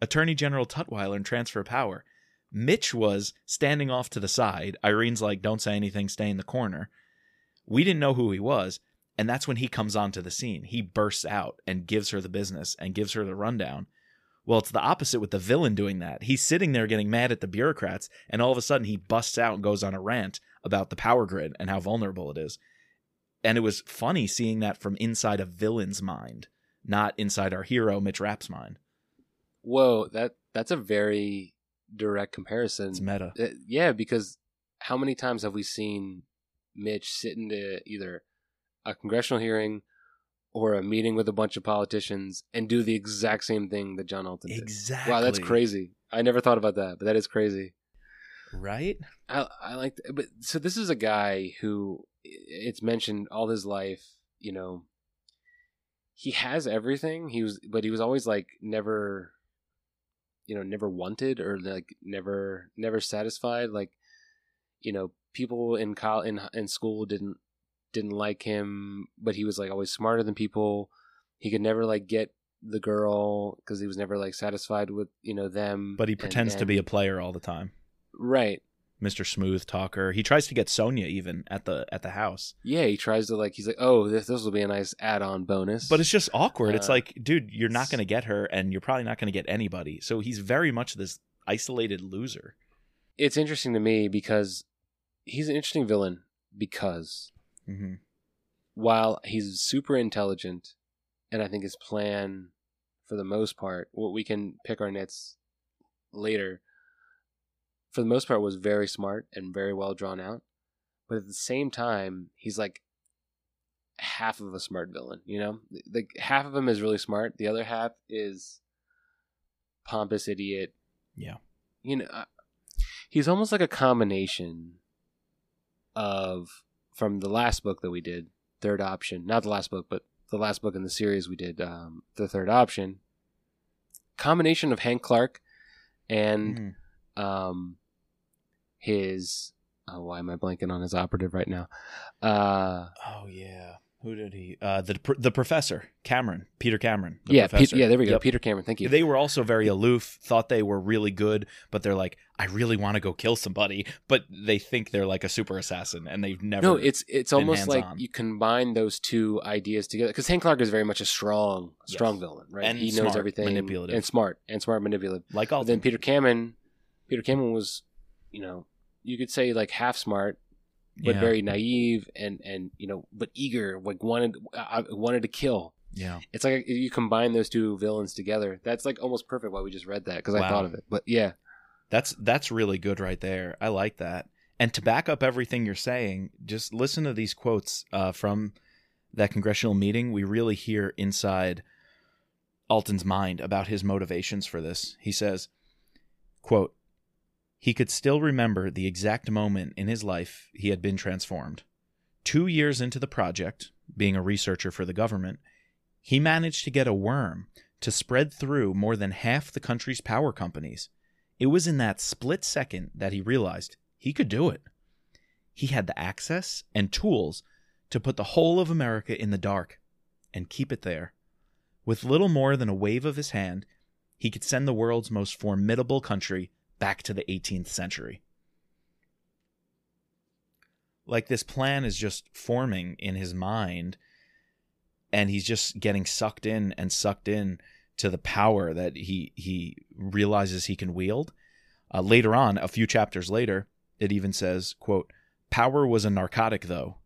Attorney General Tutwiler and Transfer Power. Mitch was standing off to the side. Irene's like, don't say anything, stay in the corner. We didn't know who he was. And that's when he comes onto the scene. He bursts out and gives her the business and gives her the rundown. Well, it's the opposite with the villain doing that. He's sitting there getting mad at the bureaucrats, and all of a sudden he busts out and goes on a rant about the power grid and how vulnerable it is. And it was funny seeing that from inside a villain's mind, not inside our hero, Mitch Rapp's mind. Whoa, that that's a very direct comparison. It's meta. Uh, yeah, because how many times have we seen Mitch sit into either a congressional hearing or a meeting with a bunch of politicians and do the exact same thing that John Alton did? Exactly. Wow, that's crazy. I never thought about that, but that is crazy. Right? I I like, th- but so this is a guy who it's mentioned all his life. You know, he has everything. He was, but he was always like never, you know, never wanted or like never never satisfied. Like, you know, people in college in in school didn't didn't like him, but he was like always smarter than people. He could never like get the girl because he was never like satisfied with you know them. But he and- pretends to be a player all the time. Right. Mr. Smooth Talker. He tries to get Sonia even at the at the house. Yeah, he tries to like he's like, oh, this this will be a nice add-on bonus. But it's just awkward. it's Uh, like, dude, you're not going to get her and you're probably not going to get anybody. So he's very much this isolated loser. it's interesting to me because he's an interesting villain because Mm-hmm. while he's super intelligent, and I think his plan, for the most part, what we can pick our nits later. For the most part, was very smart and very well drawn out. But at the same time, he's like half of a smart villain. You know, like half of him is really smart. The other half is pompous idiot. Yeah. You know, uh, he's almost like a combination of from the last book that we did, third option. Not the last book, but the last book in the series we did, um, the third option. Combination of Hank Clark and Mhm. um, his. Oh, why am I blanking on his operative right now? Uh, Oh yeah. Who did he? Uh, the the professor Cameron, Peter Cameron. the yeah, Pete, yeah, there we go. Yep. Peter Cameron. Thank you. They were also very aloof, thought they were really good, but they're like, I really want to go kill somebody, but they think they're like a super assassin, and they've never. no, it's it's almost like hands-on. you combine those two ideas together because Hank Clark is very much a strong, strong Yes. villain, right? And he knows everything, manipulative. and smart, and smart, manipulative. like all then Peter Cameron, Peter Cameron was, you know, you could say like half smart, but yeah, very naive and and you know, but eager, like wanted uh, wanted to kill. yeah. It's like you combine those two villains together. That's like almost perfect. Why we just read that because I thought of it. But yeah, That's that's really good right there. I like that. And to back up everything you're saying, just listen to these quotes uh, from that congressional meeting. We really hear inside Alton's mind about his motivations for this. He says, quote, he could still remember the exact moment in his life he had been transformed. Two years into the project, being a researcher for the government, he managed to get a worm to spread through more than half the country's power companies. It was in that split second that he realized he could do it. He had the access and tools to put the whole of America in the dark and keep it there. With little more than a wave of his hand, he could send the world's most formidable country back to the 18th century. Like this plan is just forming in his mind, and he's just getting sucked in and sucked in to the power that he he realizes he can wield. Uh, later on, a few chapters later, it even says, "quote Power was a narcotic, though.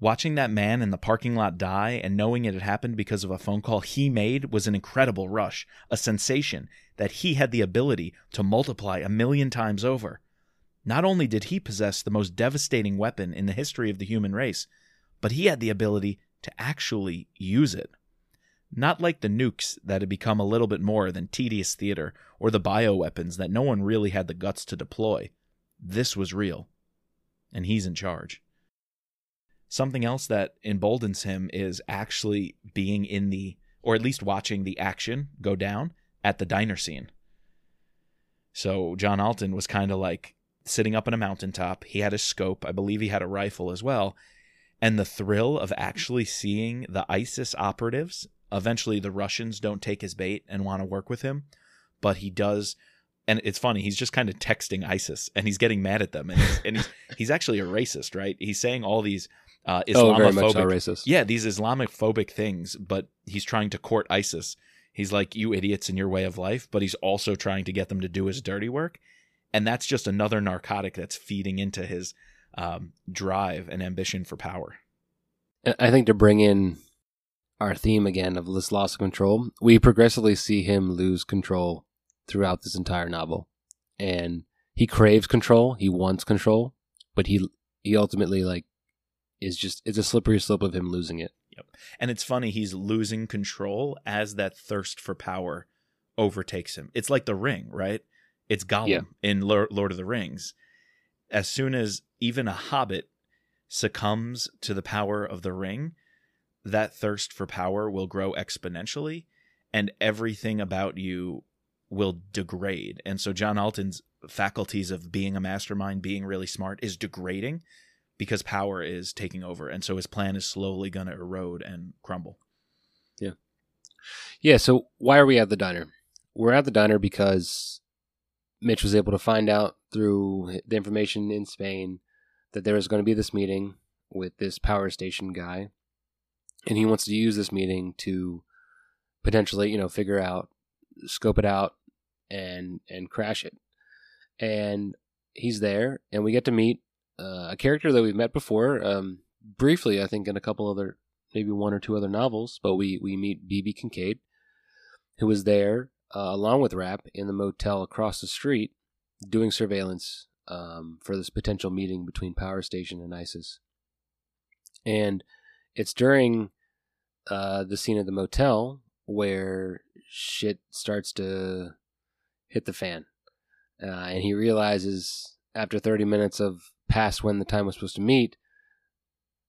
Watching that man in the parking lot die and knowing it had happened because of a phone call he made was an incredible rush, a sensation that he had the ability to multiply a million times over. Not only did he possess the most devastating weapon in the history of the human race, but he had the ability to actually use it. Not like the nukes that had become a little bit more than tedious theater or the bioweapons that no one really had the guts to deploy. This was real. And he's in charge. Something else that emboldens him is actually being in the, or at least watching the action go down at the diner scene. So John Alton was kind of like sitting up on a mountaintop. He had a scope. I believe he had a rifle as well. And the thrill of actually seeing the ISIS operatives, eventually the Russians don't take his bait and want to work with him, but he does. And it's funny, he's just kind of texting ISIS and he's getting mad at them. And he's, and he's, he's actually a racist, right? He's saying all these uh, oh, very much so Islamophobic racist. yeah, these Islamophobic things, but he's trying to court ISIS. He's like, you idiots in your way of life, but he's also trying to get them to do his dirty work. And that's just another narcotic that's feeding into his um, drive and ambition for power. I think to bring in our theme again of this loss of control, we progressively see him lose control throughout this entire novel, and he craves control. He wants control, but he he ultimately like is just it's a slippery slope of him losing it. Yep. And it's funny, he's losing control as that thirst for power overtakes him. It's like the ring, right? It's Gollum Yeah. in Lord of the Rings. As soon as even a hobbit succumbs to the power of the ring, that thirst for power will grow exponentially and everything about you will degrade. And so John Alton's faculties of being a mastermind, being really smart is degrading because power is taking over. And so his plan is slowly going to erode and crumble. Yeah. Yeah, so why are we at the diner? We're at the diner because Mitch was able to find out through the information in Spain that there was going to be this meeting with this power station guy, and he wants to use this meeting to potentially, you know, figure out, scope it out, and and crash it. And he's there, and we get to meet uh, a character that we've met before, um, briefly, I think, in a couple other, maybe one or two other novels. But we we meet BB Kincaid, who was there uh, along with Rapp in the motel across the street, doing surveillance um, for this potential meeting between Power Station and ISIS. And it's during uh, the scene at the motel where shit starts to hit the fan. Uh, and he realizes after 30 minutes of past when the time was supposed to meet,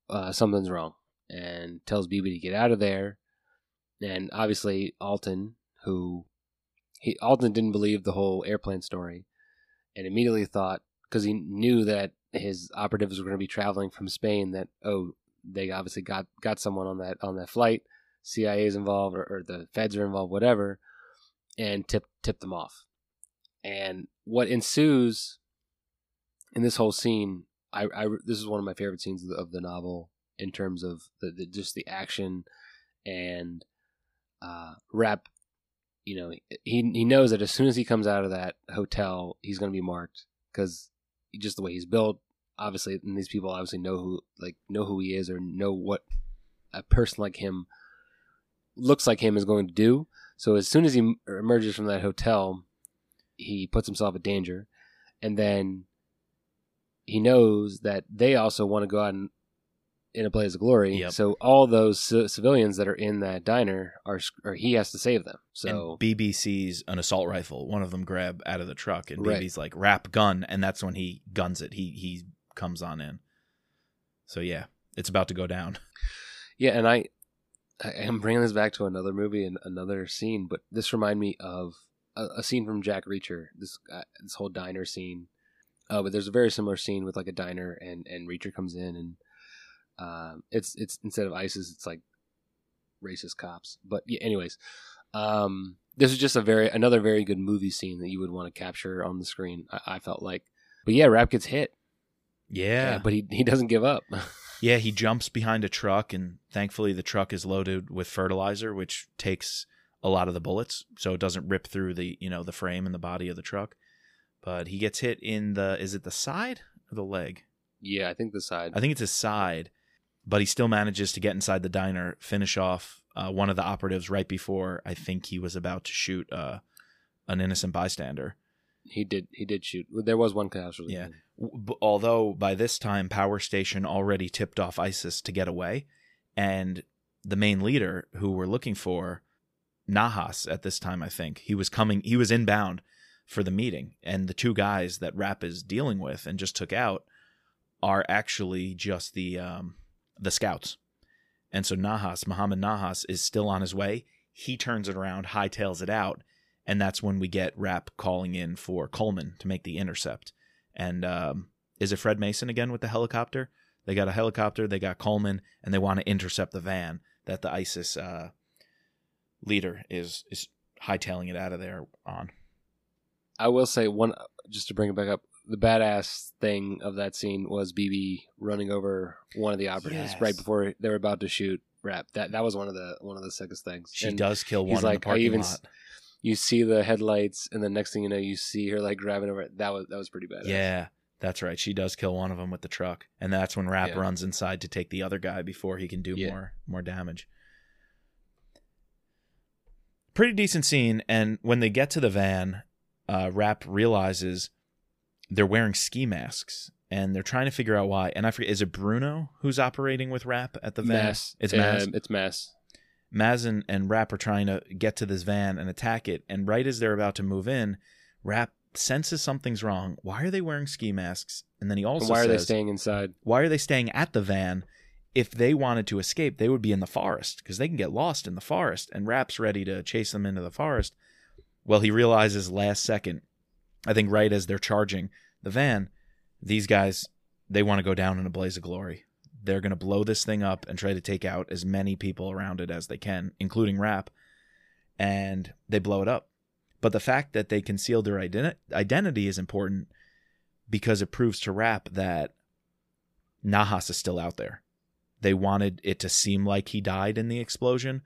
uh, something's wrong and tells BB to get out of there. And obviously, Alton, who he Alton didn't believe the whole airplane story, and immediately thought because he knew that his operatives were going to be traveling from Spain. That oh, they obviously got got someone on that on that flight. CIA is involved, or, or the feds are involved, whatever, and tip tip them off. And what ensues in this whole scene, I, I this is one of my favorite scenes of the, of the novel in terms of the, the just the action and uh, Rapp. You know, he he knows that as soon as he comes out of that hotel, he's going to be marked because just the way he's built. Obviously, and these people obviously know who like know who he is or know what a person like him looks like him is going to do. So as soon as he emerges from that hotel, he puts himself in danger, and then he knows that they also want to go out and in a blaze of glory. Yep. So all those c- civilians that are in that diner are, or he has to save them. So and BB sees an assault rifle. One of them grab out of the truck, and Right. BB's like, "Rapp gun," and that's when he guns it. He he comes on in. So yeah, it's about to go down. yeah, and I, I am bringing this back to another movie and another scene, but this reminded me of a, a scene from Jack Reacher. This uh, this whole diner scene. Uh, but there's a very similar scene with like a diner and and Reacher comes in and um, it's it's instead of ISIS, it's like racist cops. But yeah, anyways, um, this is just a very another very good movie scene that you would want to capture on the screen. I, I felt like, but yeah, Rapp gets hit, Yeah, but he he doesn't give up. Yeah, he jumps behind a truck, and thankfully the truck is loaded with fertilizer, which takes a lot of the bullets, so it doesn't rip through the you know the frame and the body of the truck. But he gets hit in the is it the side or the leg? yeah, I think the side. I think it's his side, but he still manages to get inside the diner, finish off uh, one of the operatives right before I think he was about to shoot uh, an innocent bystander. he did he did shoot. There was one casualty. Yeah. B- although by this time power station already tipped off isis to get away and the main leader who we're looking for nahas at this time i think he was coming he was inbound for the meeting and the two guys that Rapp is dealing with and just took out are actually just the um the scouts and so nahas muhammad nahas is still on his way he turns it around hightails it out and that's when we get Rapp calling in for coleman to make the intercept and um, is it Fred Mason again with the helicopter? They got a helicopter, they got Coleman, and they want to intercept the van that the ISIS uh, leader is is hightailing it out of there on. I will say one just to bring it back up. The badass thing of that scene was BB running over one of the operatives Yes. right before they were about to shoot Rapp. That that was one of the one of the sickest things. She And does kill he's one in like, the I even lot. You see the headlights, and the next thing you know, you see her like grabbing over. it. That was that was pretty badass. Yeah, that's right. She does kill one of them with the truck, and that's when Rapp Yeah. runs inside to take the other guy before he can do Yeah. more more damage. Pretty decent scene, and when they get to the van, uh, Rapp realizes they're wearing ski masks, and they're trying to figure out why. And I forget, is it Bruno who's operating with Rapp at the van? Mas. It's Um, Mas. It's Mas. Mas and, and Rapp are trying to get to this van and attack it, and right as they're about to move in, Rapp senses something's wrong. Why are they wearing ski masks? And then he also why are they staying inside? why are they staying at the van? If they wanted to escape, they would be in the forest because they can get lost in the forest. And Rapp's ready to chase them into the forest. Well, he realizes last second, I think right as they're charging the van, these guys they want to go down in a blaze of glory. They're going to blow this thing up and try to take out as many people around it as they can, including Rapp. And they blow it up. But the fact that they concealed their identi- identity is important because it proves to Rapp that Nahas is still out there. They wanted it to seem like he died in the explosion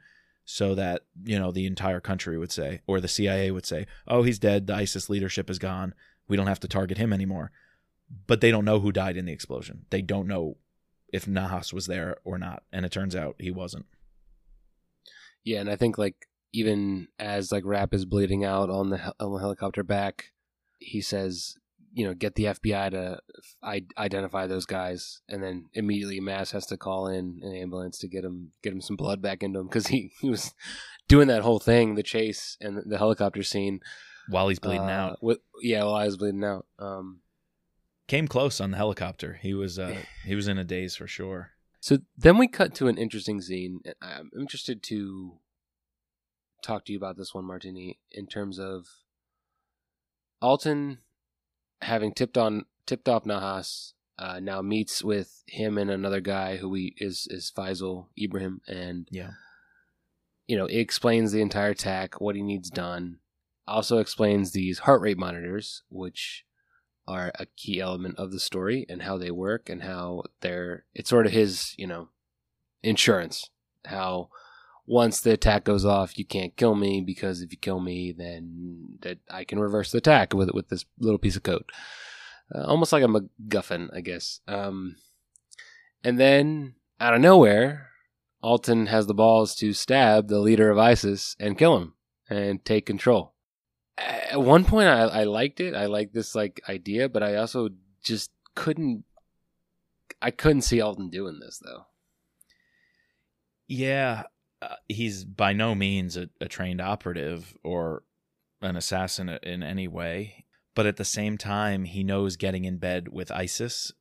so that, you know, the entire country would say, or the CIA would say, oh, he's dead. The ISIS leadership is gone. We don't have to target him anymore. But they don't know who died in the explosion. They don't know if Nahas was there or not. And it turns out he wasn't. Yeah, and I think like even as like Rapp is bleeding out on the hel- on the helicopter back, he says, you know, get the FBI to I- identify those guys, and then immediately Mas has to call in an ambulance to get him get him some blood back into him because he he was doing that whole thing, the chase and the, helicopter scene while he's bleeding uh, out. With, yeah, while I was bleeding out. Um, Came close on the helicopter. He was uh, he was in a daze for sure. So then we cut to an interesting scene. I'm interested to talk to you about this one, Martini, in terms of Alton having tipped on tipped off Nahas. Uh, now meets with him and another guy who we is is Faisal Ibrahim, and Yeah. you know it explains the entire attack, what he needs done. Also explains these heart rate monitors, which are a key element of the story and how they work and how they're it's sort of his you know insurance how once the attack goes off you can't kill me because if you kill me then that i can reverse the attack with with this little piece of code. Uh, almost like a macguffin i guess. Um and then out of nowhere alton has the balls to stab the leader of isis and kill him and take control. At one point I, I liked it. I liked this like idea but i also just couldn't i couldn't see alton doing this though. Yeah, uh, he's by no means a, a trained operative or an assassin in any way, but at the same time, he knows getting in bed with ISIS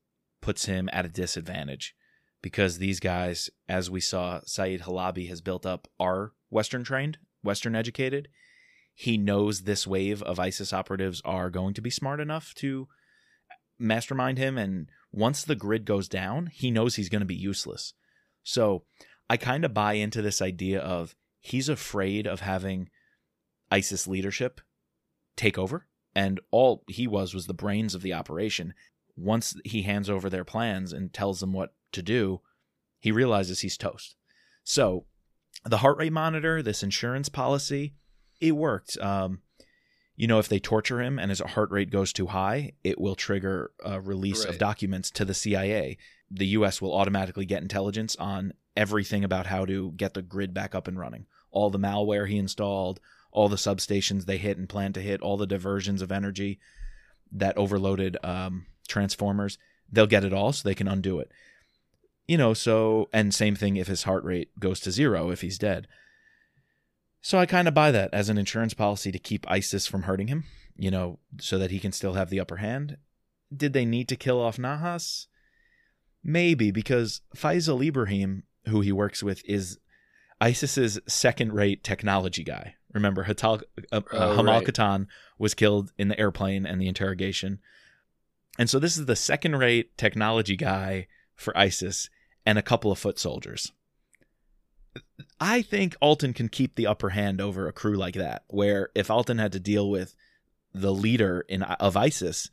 puts him at a disadvantage because these guys, as we saw, Saeed Halabi has built up, are Western trained, Western educated. He knows this wave of ISIS operatives are going to be smart enough to mastermind him. And once the grid goes down, he knows he's going to be useless. So I kind of buy into this idea of he's afraid of having ISIS leadership take over. And all he was was the brains of the operation. Once he hands over their plans and tells them what to do, he realizes he's toast. So the heart rate monitor, this insurance policy, it worked. Um, you know, if they torture him and his heart rate goes too high, it will trigger a release of documents to the CIA. The US will automatically get intelligence on everything about how to get the grid back up and running. All the malware he installed, all the substations they hit and plan to hit, all the diversions of energy that overloaded um, transformers. They'll get it all so they can undo it. You know, so, and same thing if his heart rate goes to zero if he's dead. So I kind of buy that as an insurance policy to keep ISIS from hurting him, you know, so that he can still have the upper hand. Did they need to kill off Nahas? Maybe, because Faisal Ibrahim, who he works with, is ISIS's second rate technology guy. Remember, Hatal, uh, uh, Oh, Hamal right. Katan was killed in the airplane and the interrogation. And so this is the second rate technology guy for ISIS and a couple of foot soldiers. I think Alton can keep the upper hand over a crew like that, where if Alton had to deal with the leader in of ISIS,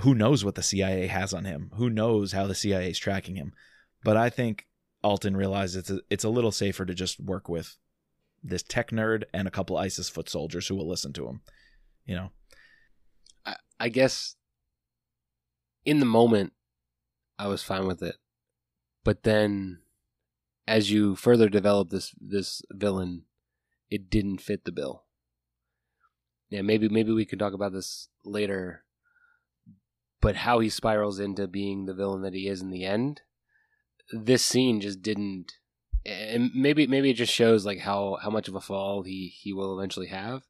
who knows what the CIA has on him? Who knows how the CIA is tracking him? But I think Alton realizes it's a, it's a little safer to just work with this tech nerd and a couple ISIS foot soldiers who will listen to him. You know, I, I guess in the moment I was fine with it. But then as you further develop this this villain, it didn't fit the bill. Yeah, maybe maybe we can talk about this later. But how he spirals into being the villain that he is in the end, this scene just didn't and maybe maybe it just shows like how how much of a fall he he will eventually have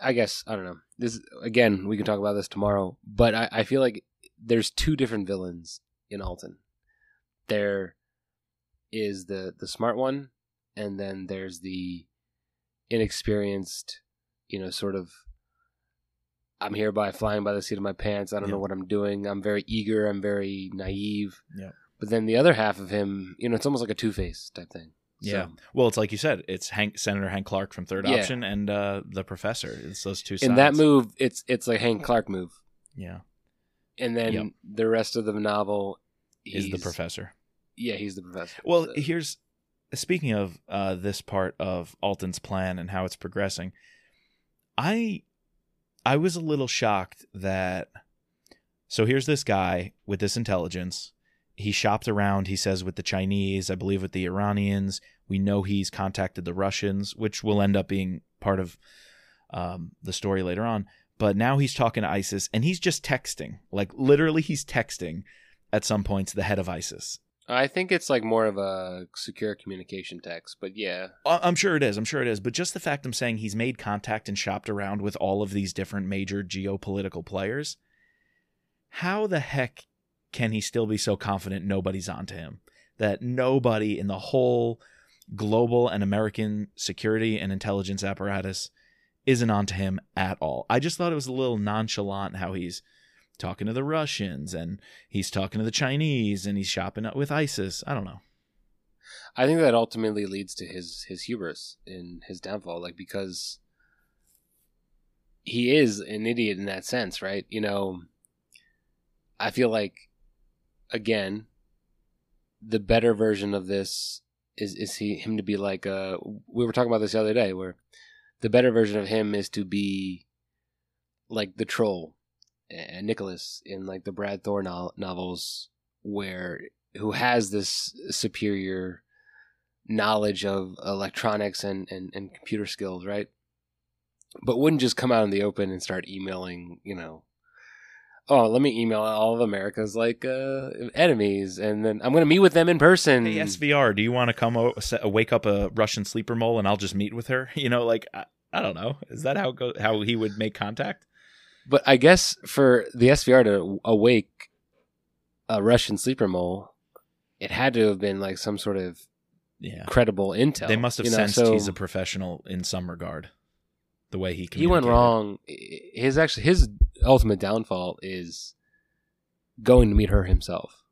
I guess I don't know. This again, we can talk about this tomorrow. But I, I feel like there's two different villains in Alton. There is the the smart one, and then there's the inexperienced, you know, sort of. I'm here by flying by the seat of my pants. I don't know what I'm doing. I'm very eager. I'm very naive. Yeah. But then the other half of him, you know, it's almost like a Two Face type thing. Yeah. So, Well, it's like you said, it's Hank Senator Hank Clark from Third Yeah. Option and uh, the Professor. It's those two. in that move, it's it's like Hank Clark move. yeah, and then Yep. the rest of the novel is the Professor. Yeah, he's the professor. Well, So- here's speaking of uh, this part of Alton's plan and how it's progressing. I I was a little shocked that so here's this guy with this intelligence. He shopped around, he says, with the Chinese, I believe with the Iranians. We know he's contacted the Russians, which will end up being part of um, the story later on. But now he's talking to ISIS and he's just texting. Like literally, he's texting at some points the head of ISIS. I think it's like more of a secure communication text, but yeah. I'm sure it is. I'm sure it is. But just the fact I'm saying he's made contact and shopped around with all of these different major geopolitical players, how the heck can he still be so confident nobody's onto him? That nobody in the whole global and American security and intelligence apparatus isn't onto him at all. I just thought it was a little nonchalant how he's talking to the Russians and he's talking to the Chinese and he's shopping up with ISIS. I don't know. I think that ultimately leads to his his hubris in his downfall, like because he is an idiot in that sense, right? You know, I feel like again, the better version of this is is he him to be like uh we were talking about this the other day where the better version of him is to be like the troll and Nicholas in like the Brad Thor no- novels where who has this superior knowledge of electronics and, and, and computer skills, right? But wouldn't just come out in the open and start emailing, you know, oh, let me email all of America's like uh, enemies, and then I'm going to meet with them in person. Hey, SVR, do you want to come o- wake up a Russian sleeper mole and I'll just meet with her? You know, like I, I don't know. Is that how go- how he would make contact? But I guess for the SVR to awake a Russian sleeper mole, it had to have been like some sort of Yeah. credible intel. They must have you know, sensed so he's a professional in some regard. The way he he went wrong. His actually his ultimate downfall is going to meet her himself.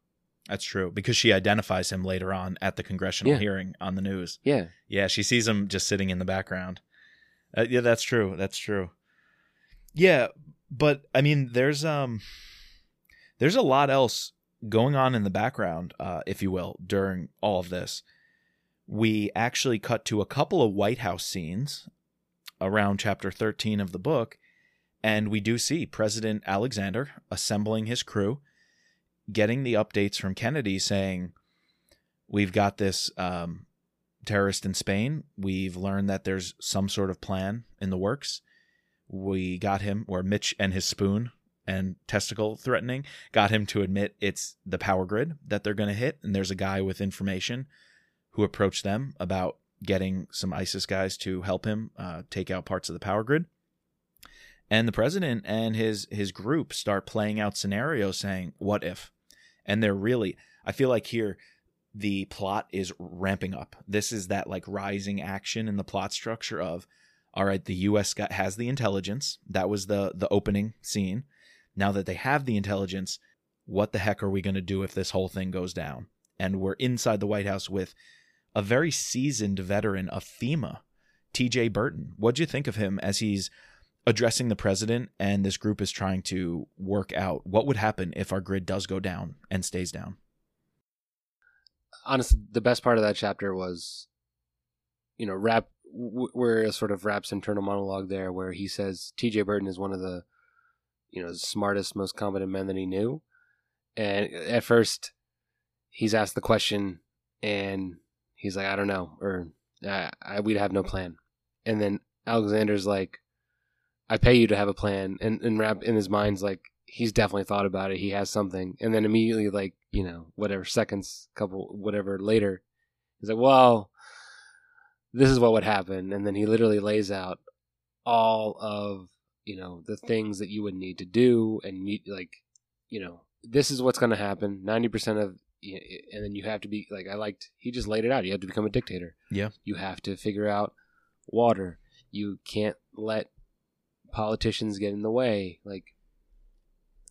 That's true because she identifies him later on at the congressional Yeah. hearing on the news. Yeah, Yeah, she sees him just sitting in the background. Uh, yeah, that's true. That's true. Yeah, but I mean, there's um, there's a lot else going on in the background, uh, if you will, during all of this. We actually cut to a couple of White House scenes around chapter 13 of the book, and we do see President Alexander assembling his crew, getting the updates from Kennedy saying, "We've got this um, terrorist in Spain. We've learned that there's some sort of plan in the works. We got him, or Mitch and his spoon and testicle threatening, got him to admit it's the power grid that they're going to hit. And there's a guy with information who approached them about getting some ISIS guys to help him uh, take out parts of the power grid. And the president and his his group start playing out scenarios saying, "What if?" And they're really, I feel like here the plot is ramping up. This is that like rising action in the plot structure of all right, the US got, has the intelligence. That was the the opening scene. Now that they have the intelligence, what the heck are we going to do if this whole thing goes down? And we're inside the White House with a very seasoned veteran of FEMA, TJ Burton. What do you think of him as he's addressing the president and this group is trying to work out what would happen if our grid does go down and stays down? honestly, the best part of that chapter was, you know, Rapp. Where sort of Rapp's internal monologue there, where he says T.J. Burton is one of the, you know, smartest, most competent men that he knew, and at first, he's asked the question, and he's like, I don't know, or I, I we'd have no plan, and then Alexander's like, I pay you to have a plan, and and Rapp in his mind's like, he's definitely thought about it. He has something, and then immediately, like you know, whatever seconds, couple, whatever later, he's like, "Well, this is what would happen," and then he literally lays out all of you know the things that you would need to do, and you, like, you know, this is what's going to happen. Ninety percent of, and then you have to be like, I liked. He just laid it out. You have to become a dictator. Yeah. You have to figure out water. You can't let politicians get in the way. Like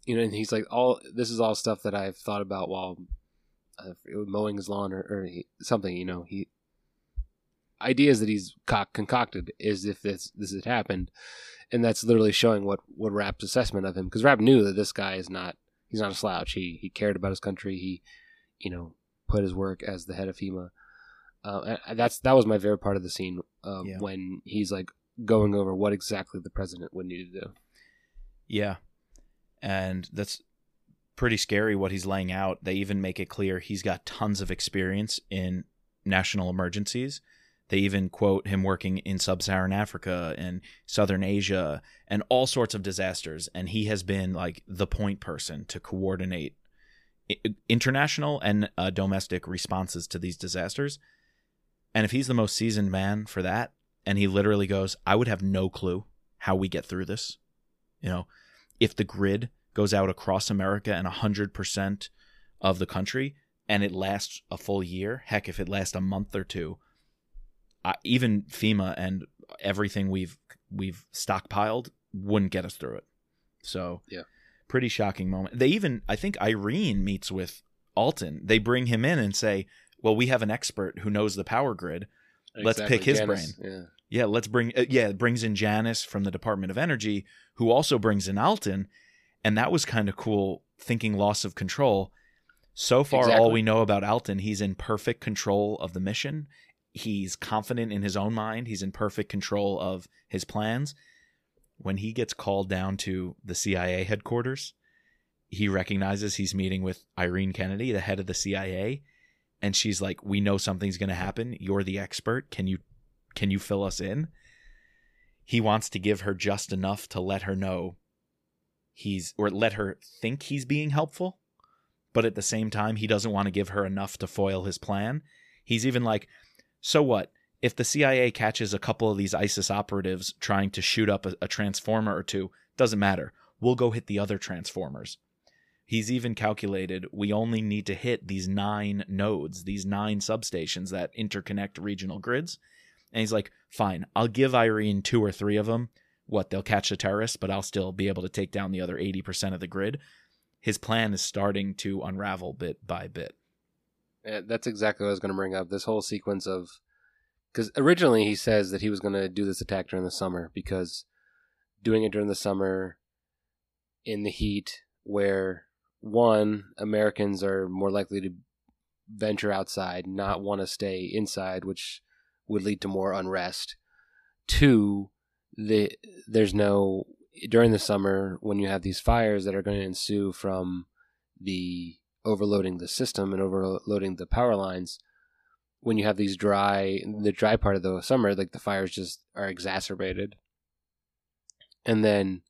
you know, and he's like, all this is all stuff that I've thought about while uh, mowing his lawn or, or he, something. You know, he ideas that he's co- concocted is if this this had happened, and that's literally showing what what Rapp's assessment of him because Rapp knew that this guy is not he's not a slouch. He he cared about his country. He you know put his work as the head of FEMA. Uh, and that's that was my favorite part of the scene uh, Yeah. when he's like going over what exactly the president would need to do. Yeah. And that's pretty scary what he's laying out. They even make it clear he's got tons of experience in national emergencies They even quote him working in sub Saharan Africa and Southern Asia and all sorts of disasters. And he has been like the point person to coordinate international and uh, domestic responses to these disasters. And if he's the most seasoned man for that, and he literally goes, I would have no clue how we get through this. You know, if the grid goes out across America and 100% of the country and it lasts a full year, heck, if it lasts a month or two, even FEMA and everything we've we've stockpiled wouldn't get us through it. So, yeah. Pretty shocking moment. They even I think Irene meets with Alton. They bring him in and say, "Well, we have an expert who knows the power grid. Let's pick his Janice, brain." Yeah. Yeah, let's bring uh, yeah, it brings in Janice from the Department of Energy, who also brings in Alton, and that was kind of cool thinking loss of control. So far Exactly. all we know about Alton, he's in perfect control of the mission. He's confident in his own mind, he's in perfect control of his plans. When he gets called down to the CIA headquarters, he recognizes he's meeting with Irene Kennedy, the head of the CIA, and she's like, "We know something's going to happen. You're the expert. Can you can you fill us in?" He wants to give her just enough to let her know he's or let her think he's being helpful, but at the same time he doesn't want to give her enough to foil his plan. He's even like, "So what? If the CIA catches a couple of these ISIS operatives trying to shoot up a, a transformer or two, doesn't matter. We'll go hit the other transformers." He's even calculated we only need to hit these nine nodes, these nine substations that interconnect regional grids. And he's like, fine, I'll give Irene two or three of them. What, they'll catch the terrorists, but I'll still be able to take down the other 80% of the grid. His plan is starting to unravel bit by bit. Yeah, that's exactly what I was going to bring up. This whole sequence of because originally he says that he was going to do this attack during the summer because doing it during the summer in the heat where one Americans are more likely to venture outside, not want to stay inside, which would lead to more unrest. Two, the there's no during the summer when you have these fires that are going to ensue from the overloading the system and overloading the power lines when you have these dry the dry part of the summer like the fires just are exacerbated. And then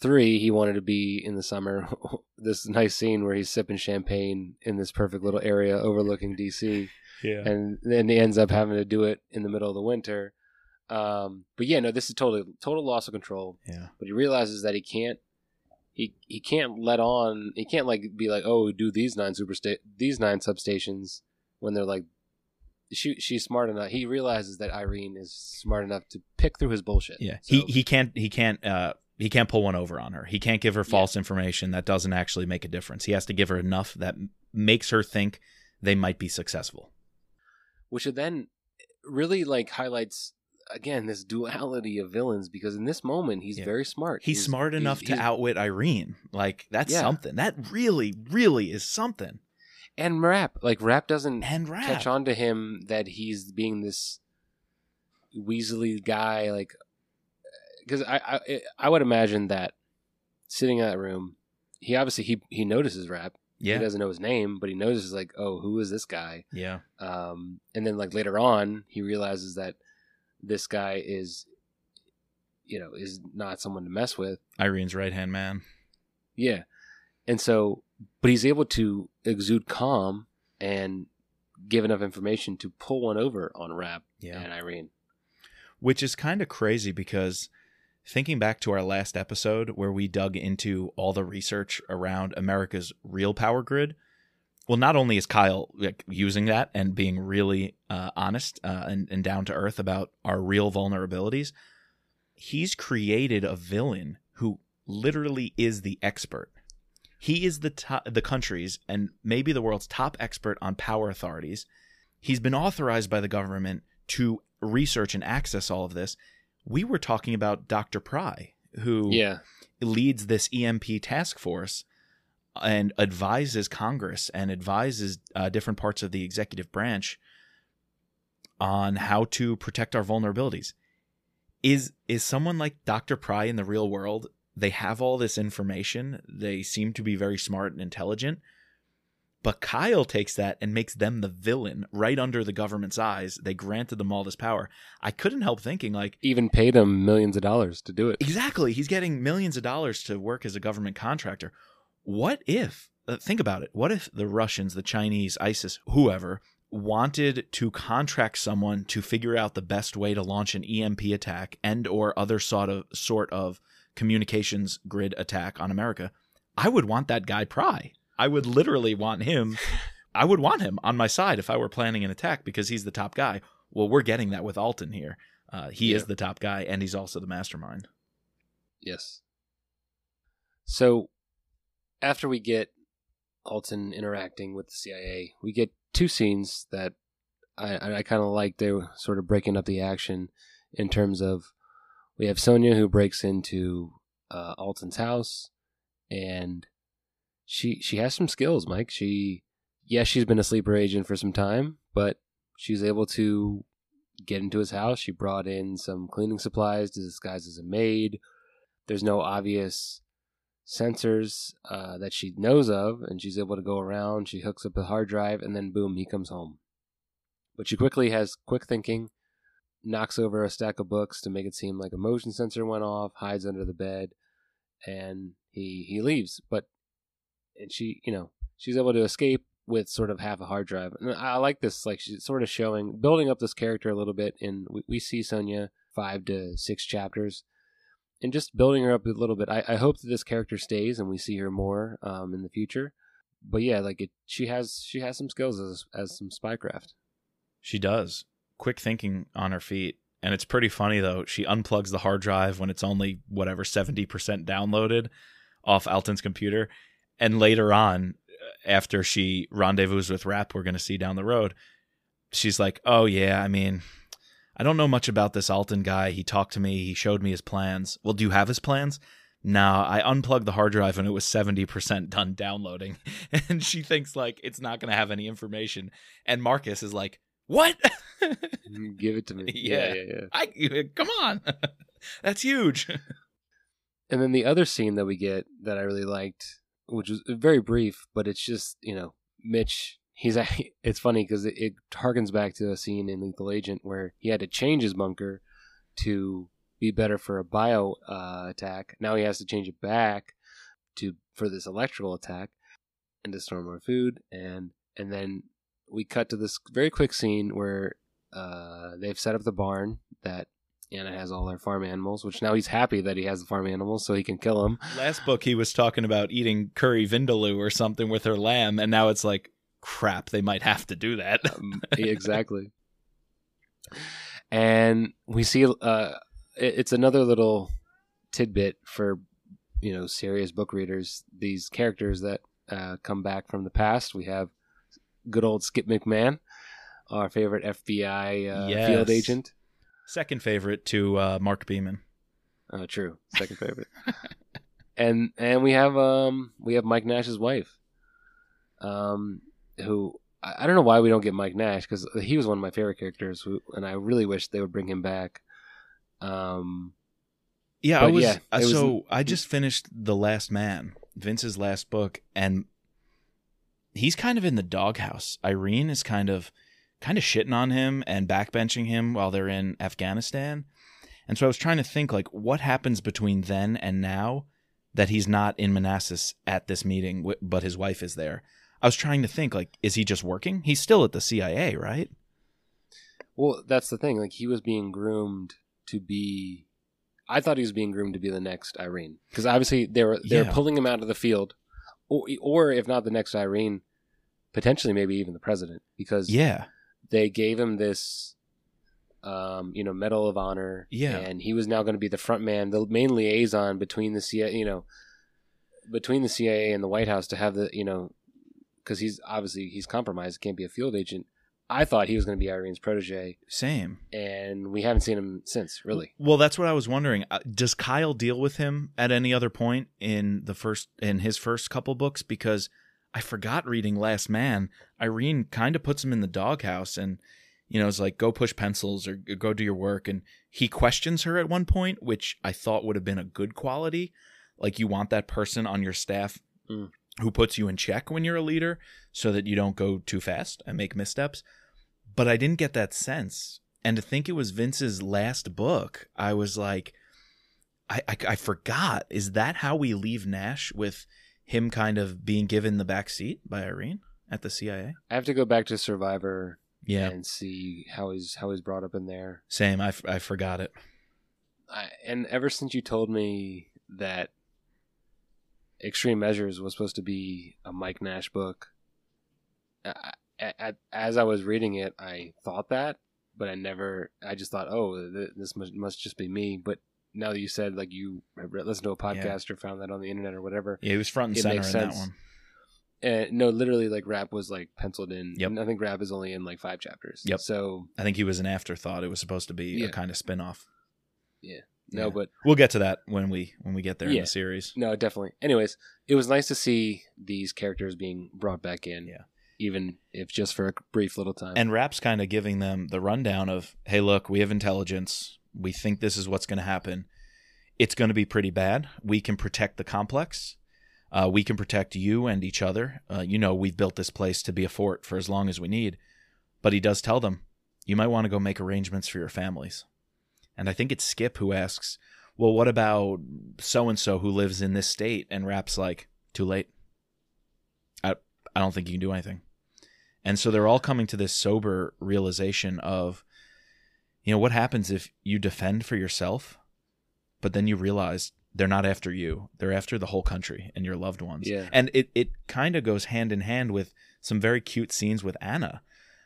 three he wanted to be in the summer. This nice scene where he's sipping champagne in this perfect little area overlooking dc Yeah. and then he ends up having to do it in the middle of the winter. Um, but yeah no this is total total loss of control. Yeah. but he realizes that he can't he he can't let on he can't like be like oh do these nine super sta- these nine substations when they're like she she's smart enough he realizes that Irene is smart enough to pick through his bullshit Yeah. So- He he can't he can't uh he can't pull one over on her. He can't give her false information that doesn't actually make a difference. He has to give her enough that m- makes her think they might be successful. which then really like highlights again this duality of villains because in this moment he's Yeah. very smart He's, smart enough he's- to outwit Irene. Like that's Yeah. something. That really really is something. and Rapp like Rapp doesn't And Rapp. catch on to him that he's being this Weasley guy, like because I, I I would imagine that sitting in that room, he obviously he he notices Rapp. Yeah. He doesn't know his name, but he notices like, oh, who is this guy? Yeah. Um, and then like later on, he realizes that this guy is, you know, is not someone to mess with. Irene's right hand man. Yeah. And so, but he's able to exude calm and give enough information to pull one over on Rapp Yeah. and Irene. which is kind of crazy because thinking back to our last episode where we dug into all the research around America's real power grid, well, not only is Kyle like, using that and being really uh, honest uh, and, and down to earth about our real vulnerabilities, he's created a villain who literally is the expert. He is the to- the country's and maybe the world's top expert on power authorities. He's been authorized by the government to research and access all of this. We were talking about Dr. Pry, who Yeah. leads this EMP task force and advises Congress and advises uh, different parts of the executive branch on how to protect our vulnerabilities. Is is someone like Dr. Pry in the real world? They have all this information. They seem to be very smart and intelligent. But Kyle takes that and makes them the villain right under the government's eyes. They granted them all this power. I couldn't help thinking, like, Even paid him millions of dollars to do it. exactly, he's getting millions of dollars to work as a government contractor. What if, uh, think about it, what if the Russians, the Chinese, ISIS, whoever, wanted to contract someone to figure out the best way to launch an EMP attack and or other sort of sort of communications grid attack on America? I would want that guy Pry. I would literally want him. I would want him on my side if I were planning an attack because he's the top guy. Well, we're getting that with Alton here. Uh, he is the top guy and he's also the mastermind. Yes. So after we get Alton interacting with the CIA, we get two scenes that I, I kind of like. They were sort of breaking up the action in terms of we have Sonia who breaks into uh, Alton's house, and she she has some skills. Mike, she yes, she's been a sleeper agent for some time, but she's able to get into his house. She brought in some cleaning supplies to disguise as a maid there's no obvious sensors uh, that she knows of, and she's able to go around. She hooks up a hard drive, and then boom, he comes home. But she quickly has quick thinking, knocks over a stack of books to make it seem like a motion sensor went off, hides under the bed, and he he leaves. But and she, you know, she's able to escape with sort of half a hard drive. And I like this, like she's sort of showing, building up this character a little bit. And we, we see Sonia five to six chapters and just building her up a little bit. I, I hope that this character stays and we see her more um, in the future. But yeah, like it, she has she has some skills as as some spycraft. She does. Quick thinking on her feet. And it's pretty funny though. She unplugs the hard drive when it's only whatever 70% downloaded off Alton's computer. And later on, after she rendezvous with Rapp, we're going to see down the road, she's like, Oh, yeah, I mean, I don't know much about this Alton guy. He talked to me, he showed me his plans. Well, do you have his plans? No, I unplugged the hard drive and it was 70% done downloading. And she thinks like it's not going to have any information. And Marcus is like, What? Mm, give it to me. Yeah. yeah, yeah. I come on. That's huge. And then the other scene that we get that I really liked, which was very brief, but it's just you know Mitch. He's it's funny because it, it harkens back to a scene in Lethal Agent where he had to change his bunker to be better for a bio uh, attack. Now he has to change it back to for this electrical attack and to store more food. And and then we cut to this very quick scene where uh, they've set up the barn that Anna has all her farm animals, which now he's happy that he has the farm animals so he can kill them. Last book he was talking about eating curry vindaloo or something with her lamb, and now it's like crap, they might have to do that. Um, exactly. And we see uh, it- it's another little tidbit for you know serious book readers. These characters that uh, come back from the past. We have good old Skip McMahon, our favorite FBI uh, field agent. Second favorite to uh, Mark Beeman. Oh, true. Second favorite. and and we have um we have Mike Nash's wife, um, who I, don't know why we don't get Mike Nash because he was one of my favorite characters, who, and I really wish they would bring him back. Um, Yeah, I was, yeah, it was- so I just finished The Last Man, Vince's last book, and he's kind of in the doghouse. Irene is kind of kind of shitting on him and backbenching him while they're in Afghanistan. And so I was trying to think like what happens between then and now that he's not in Manassas at this meeting, but his wife is there. I was trying to think like is he just working? He's still at the CIA, right? well, that's the thing. Like he was being groomed to be. I thought he was being groomed to be the next Irene because obviously they were they were Yeah. pulling him out of the field, or or if not the next Irene, potentially maybe even the president because Yeah. they gave him this um, you know medal of honor Yeah. and he was now going to be the front man the main liaison between the CIA you know between the CIA and the White House to have the you know because he's obviously he's compromised can't be a field agent I thought he was going to be Irene's protege Same. and we haven't seen him since really Well, that's what I was wondering. Uh, Does Kyle deal with him at any other point in the first in his first couple books? Because I forgot reading Last Man. Irene kind of puts him in the doghouse, and you know, it's like, "Go push pencils or go do your work." And he questions her at one point, which I thought would have been a good quality. Like you want that person on your staff Mm. Who puts you in check when you're a leader so that you don't go too fast and make missteps. But I didn't get that sense. And to think it was Vince's last book, I was like, I, I, I forgot. Is that how we leave Nash with him kind of being given the back seat by Irene at the CIA? I have to go back to Survivor Yeah, and see how he's how he's brought up in there. same. I, f- I forgot it. I, and ever since you told me that Extreme Measures was supposed to be a Mike Nash book, I, I, as I was reading it, I thought that, but I never. I just thought, oh, th- this must, must just be me. But now that you said, like you listened to a podcast or found that on the internet or whatever, Yeah, he was front and It center in makes that one. uh, no, literally, like Rapp was like penciled in. Yep. I think Rapp is only in like five chapters. Yep. So I think he was an afterthought. It was supposed to be Yeah. a kind of spin off. No, Yeah. but We'll get to that when we when we get there in the series. No, definitely. Anyways, it was nice to see these characters being brought back in. Yeah. Even if just for a brief little time. And Rapp's kind of giving them the rundown of, hey, look, we have intelligence. We think this is what's going to happen. It's going to be pretty bad. We can protect the complex. Uh, we can protect you and each other. Uh, you know, we've built this place to be a fort for as long as we need. But he does tell them, you might want to go make arrangements for your families. And I think it's Skip who asks, well, what about so and so who lives in this state? And Rapp's like, too late. I, I don't think you can do anything. And so they're all coming to this sober realization of, you know, what happens if you defend for yourself, but then you realize they're not after you. They're after the whole country and your loved ones. Yeah. And it, it kind of goes hand in hand with some very cute scenes with Anna.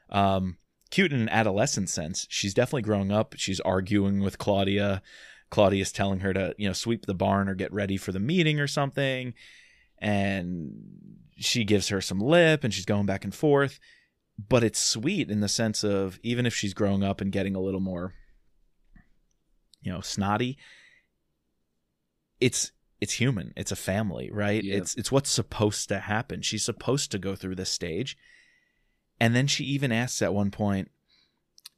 Um, cute in an adolescent sense. She's definitely growing up. She's arguing with Claudia. Claudia's telling her to, you know, sweep the barn or get ready for the meeting or something. And she gives her some lip and she's going back and forth. But it's sweet in the sense of even if she's growing up and getting a little more, you know, snotty, it's it's human. It's a family, right? Yeah. It's it's what's supposed to happen. She's supposed to go through this stage. And then she even asks at one point,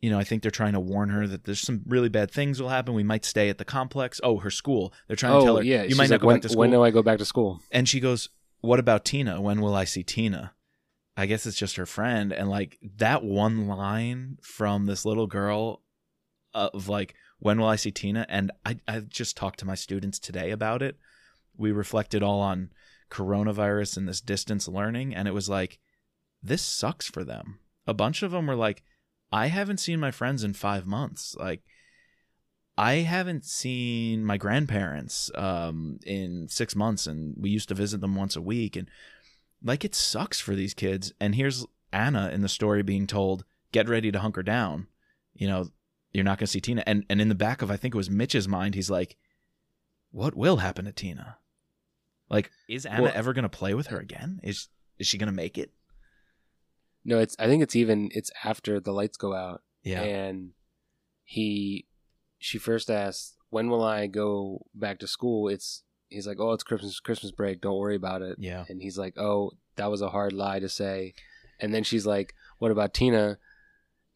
you know, I think they're trying to warn her that there's some really bad things will happen. We might stay at the complex. Oh, her school. They're trying to oh, tell oh, her yeah. you she's might not like, go when, back to school. when do I go back to school? And she goes, What about Tina? When will I see Tina? I guess it's just her friend. And like that one line from this little girl of like, When will I see Tina? And I, I just talked to my students today about it. We reflected all on coronavirus and this distance learning. And it was like, This sucks for them. A bunch of them were like, I haven't seen my friends in five months. Like, I haven't seen my grandparents um, in six months, and we used to visit them once a week. And like, it sucks for these kids. And here's Anna in the story being told, "Get ready to hunker down." You know, you're not going to see Tina. And and in the back of I think it was Mitch's mind, he's like, "What will happen to Tina? Like, is Anna Well- ever going to play with her again? Is is she going to make it?" No, it's. I think it's even. It's after the lights go out, Yeah, and he, she first asks, "When will I go back to school?" It's. He's like, "Oh, it's Christmas Christmas break. Don't worry about it." yeah, And he's like, "Oh, that was a hard lie to say." And then she's like, "What about Tina?"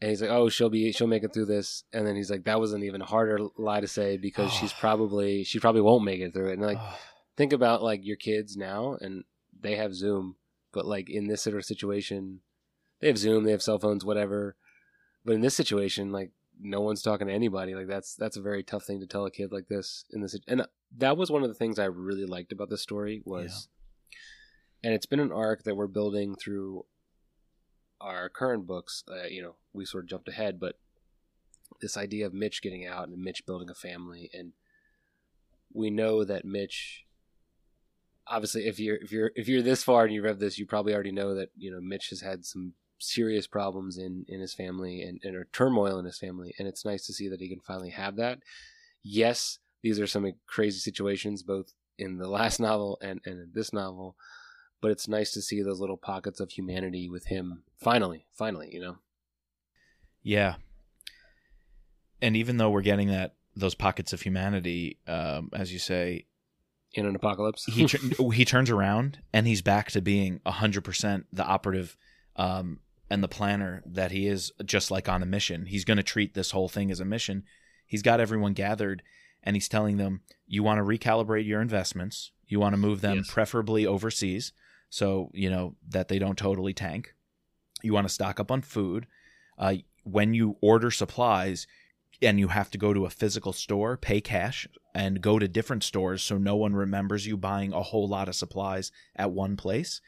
And he's like, "Oh, she'll be she'll make it through this." And then he's like, "That was an even harder lie to say because she's probably she probably won't make it through it." And like, think about like your kids now, and they have Zoom, but like in this sort of situation, they have Zoom, they have cell phones, whatever. But in this situation, like no one's talking to anybody. Like that's that's a very tough thing to tell a kid like this in this. And that was one of the things I really liked about the story was, and it's been an arc that we're building through our current books. Uh, you know, we sort of jumped ahead, but this idea of Mitch getting out and Mitch building a family, and we know that Mitch. Obviously, if you're if you're if you're this far and you read this, you probably already know that you know Mitch has had some serious problems in in his family and, and turmoil in his family, and it's nice to see that he can finally have that. Yes, these are some crazy situations, both in the last novel and and in this novel, but it's nice to see those little pockets of humanity with him. Finally, finally, you know. Yeah. And even though we're getting that those pockets of humanity, um, as you say, in an apocalypse. he he turns around and he's back to being hundred percent the operative um, and the planner that he is, just like on a mission. He's going to treat this whole thing as a mission. He's got everyone gathered, and he's telling them, "You want to recalibrate your investments. You want to move them Yes. preferably overseas. so you know that they don't totally tank. You want to stock up on food. Uh, when you order supplies, and you have to go to a physical store, pay cash, and go to different stores so no one remembers you buying a whole lot of supplies at one place.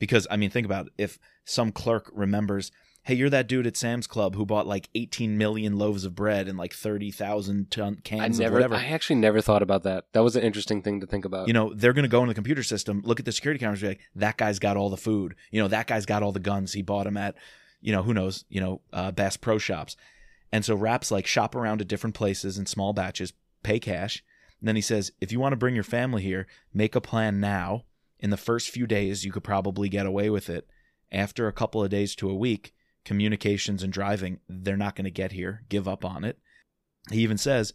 Because I mean, think about it. if some clerk remembers, hey, you're that dude at Sam's Club who bought like 18 million loaves of bread and like 30,000 ton cans I of never, whatever. I actually never thought about that. That was an interesting thing to think about. you know, they're going to go in the computer system, look at the security cameras, be like, that guy's got all the food. You know, that guy's got all the guns. He bought them at, you know, who knows, you know, uh, Bass Pro Shops. And so Rapp's like shop around at different places in small batches, pay cash. And then he says, if you want to bring your family here, make a plan now. In the first few days, you could probably get away with it. After a couple of days to a week, communications and driving, they're not going to get here. Give up on it. He even says,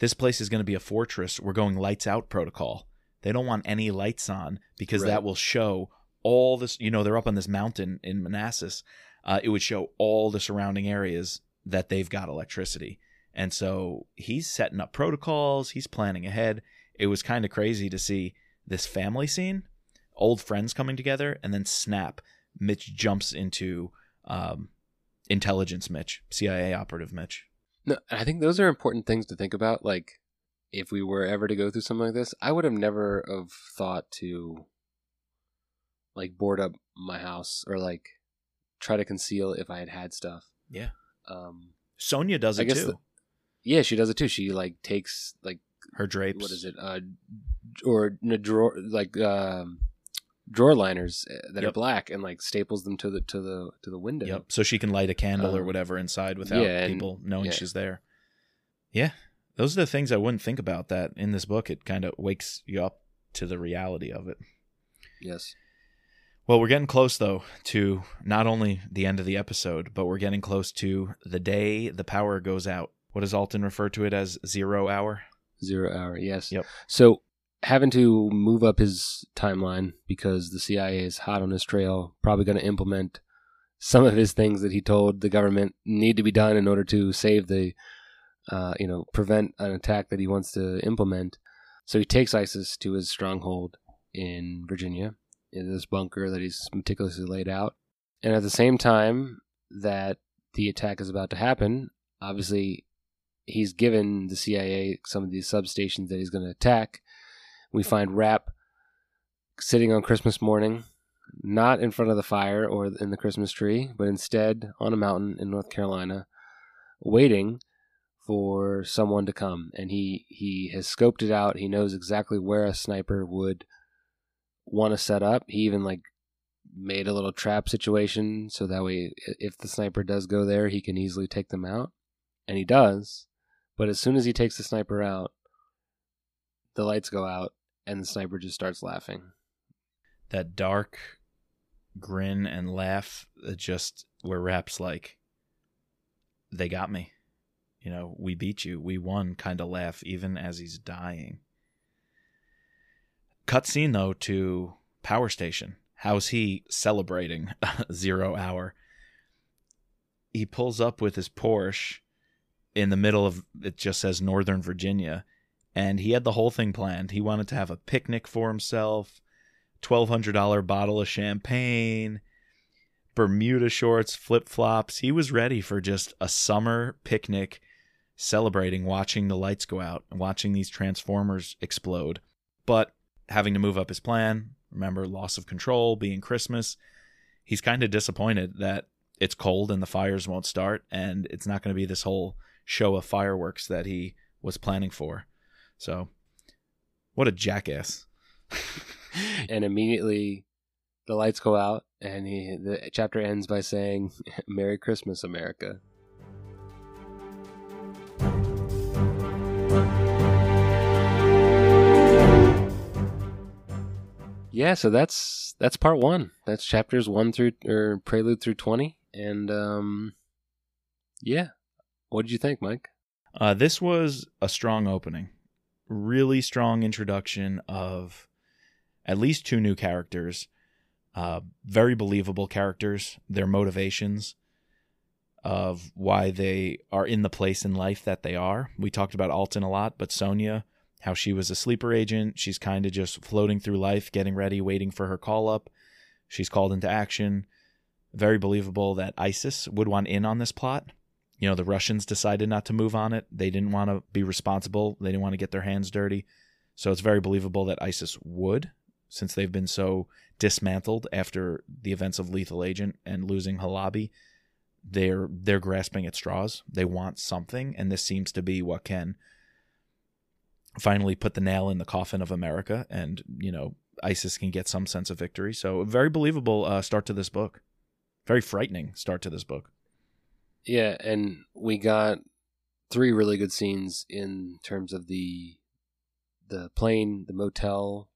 this place is going to be a fortress. We're going lights out protocol. They don't want any lights on because Right. that will show all this. You know, they're up on this mountain in Manassas. Uh, it would show all the surrounding areas that they've got electricity. And so he's setting up protocols, he's planning ahead. It was kind of crazy to see this family scene, old friends coming together, and then snap. Mitch jumps into um, intelligence Mitch, CIA operative Mitch. No, I think those are important things to think about. Like, if we were ever to go through something like this, I would have never have thought to like board up my house or like try to conceal if I had had stuff. Yeah. Um. Sonia does I it guess too. the- Yeah, she does it too. She like takes like Her drapes. what is it? Uh, or n- drawer like um, drawer liners uh, that are black and like staples them to the to the to the window. Yep. So she can light a candle or Um, whatever inside without yeah, and- people knowing yeah. she's there. Yeah. Those are the things I wouldn't think about that in this book. It kind of wakes you up to the reality of it. Yes. Well, we're getting close though to not only the end of the episode, but we're getting close to the day the power goes out. What does Alton refer to it as? Zero hour. Zero hour, yes. Yep. So having to move up his timeline because the CIA is hot on his trail, probably going to implement some of his things that he told the government need to be done in order to save the, uh, you know, prevent an attack that he wants to implement. So he takes ISIS to his stronghold in Virginia, in this bunker that he's meticulously laid out. And at the same time that the attack is about to happen, obviously he's given the CIA some of these substations that he's going to attack. We find Rapp sitting on Christmas morning, not in front of the fire or in the Christmas tree, but instead on a mountain in North Carolina, waiting for someone to come. And he he has scoped it out. He knows exactly where a sniper would want to set up. He even like made a little trap situation so that way if the sniper does go there, he can easily take them out. And he does. But as soon as he takes the sniper out, the lights go out and the sniper just starts laughing. That dark grin and laugh that just where Rapp's like, they got me. You know, we beat you. We won kind of laugh even as he's dying. Cut scene though to Power Station. How's he celebrating zero hour? He pulls up with his Porsche in the middle of it just says Northern Virginia and he had the whole thing planned. He wanted to have a picnic for himself, $1200 bottle of champagne, Bermuda shorts, flip-flops. He was ready for just a summer picnic celebrating watching the lights go out and watching these transformers explode. But having to move up his plan, remember loss of control, being Christmas, he's kind of disappointed that it's cold and the fires won't start and it's not going to be this whole show of fireworks that he was planning for. So, what a jackass. and immediately the lights go out and he, the chapter ends by saying merry christmas america yeah so that's that's part one that's chapters one through or prelude through 20 and um yeah what did you think mike Uh, this was a strong opening. Really strong introduction of at least two new characters. Uh, very believable characters, their motivations of why they are in the place in life that they are. We talked about Alton a lot, but Sonia, how she was a sleeper agent. She's kind of just floating through life, getting ready, waiting for her call up. She's called into action. Very believable that ISIS would want in on this plot. You know, the Russians decided not to move on it. They didn't want to be responsible. They didn't want to get their hands dirty. So it's very believable that ISIS would, since they've been so dismantled after the events of Lethal Agent and losing Halabi. They're they're grasping at straws. They want something, and this seems to be what can finally put the nail in the coffin of America, and you know ISIS can get some sense of victory. So very believable uh, start to this book. Very frightening start to this book. Yeah, and we got three really good scenes in terms of the the plane, the motel,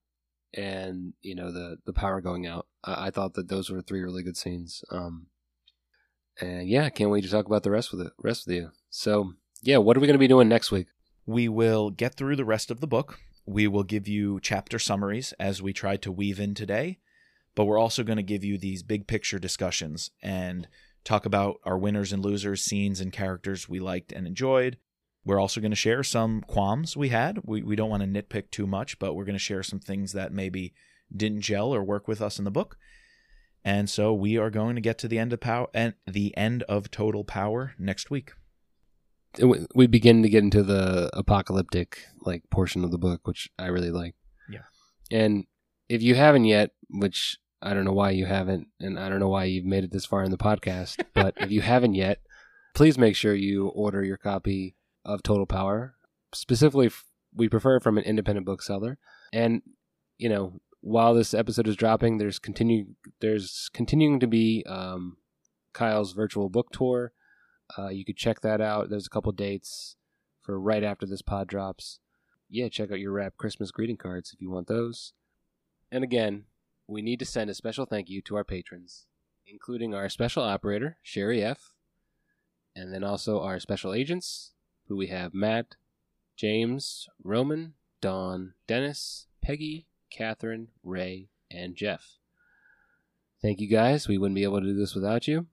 and you know the the power going out. I, I thought that those were three really good scenes. Um, and yeah, can't wait to talk about the rest with it, rest with you. So yeah, what are we going to be doing next week? We will get through the rest of the book. We will give you chapter summaries as we tried to weave in today, but we're also going to give you these big picture discussions and talk about our winners and losers, scenes and characters we liked and enjoyed. We're also going to share some qualms we had. We, we don't want to nitpick too much, but we're going to share some things that maybe didn't gel or work with us in the book. And so we are going to get to the end of power and the end of total power next week. We- We begin to get into the apocalyptic like portion of the book, which I really like. Yeah. And if you haven't yet, which I don't know why you haven't, and I don't know why you've made it this far in the podcast, but if you haven't yet, please make sure you order your copy of Total Power. Specifically, we prefer from an independent bookseller. And you know, while this episode is dropping, there's continue there's continuing to be um, Kyle's virtual book tour. Uh, you could check that out. There's a couple dates for right after this pod drops. Yeah, check out your Rapp Christmas greeting cards if you want those. And again, we need to send a special thank you to our patrons, including our special operator, Sherry F., and then also our special agents, who we have Matt, James, Roman, Don, Dennis, Peggy, Catherine, Ray, and Jeff. Thank you guys. We wouldn't be able to do this without you.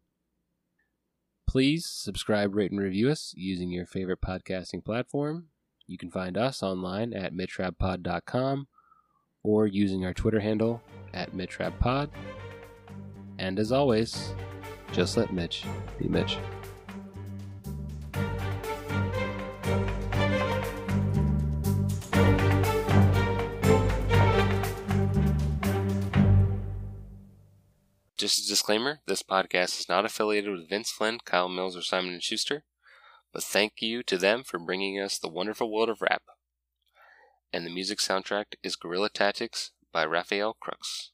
Please subscribe, rate, and review us using your favorite podcasting platform. You can find us online at mitrapod.com or using our Twitter handle at mitrappod. And as always, just let Mitch be Mitch. Just a disclaimer, this podcast is not affiliated with Vince Flynn, Kyle Mills, or Simon & Schuster, but thank you to them for bringing us the wonderful world of Rapp. And the music soundtrack is Guerrilla Tactics by Raphael Crooks.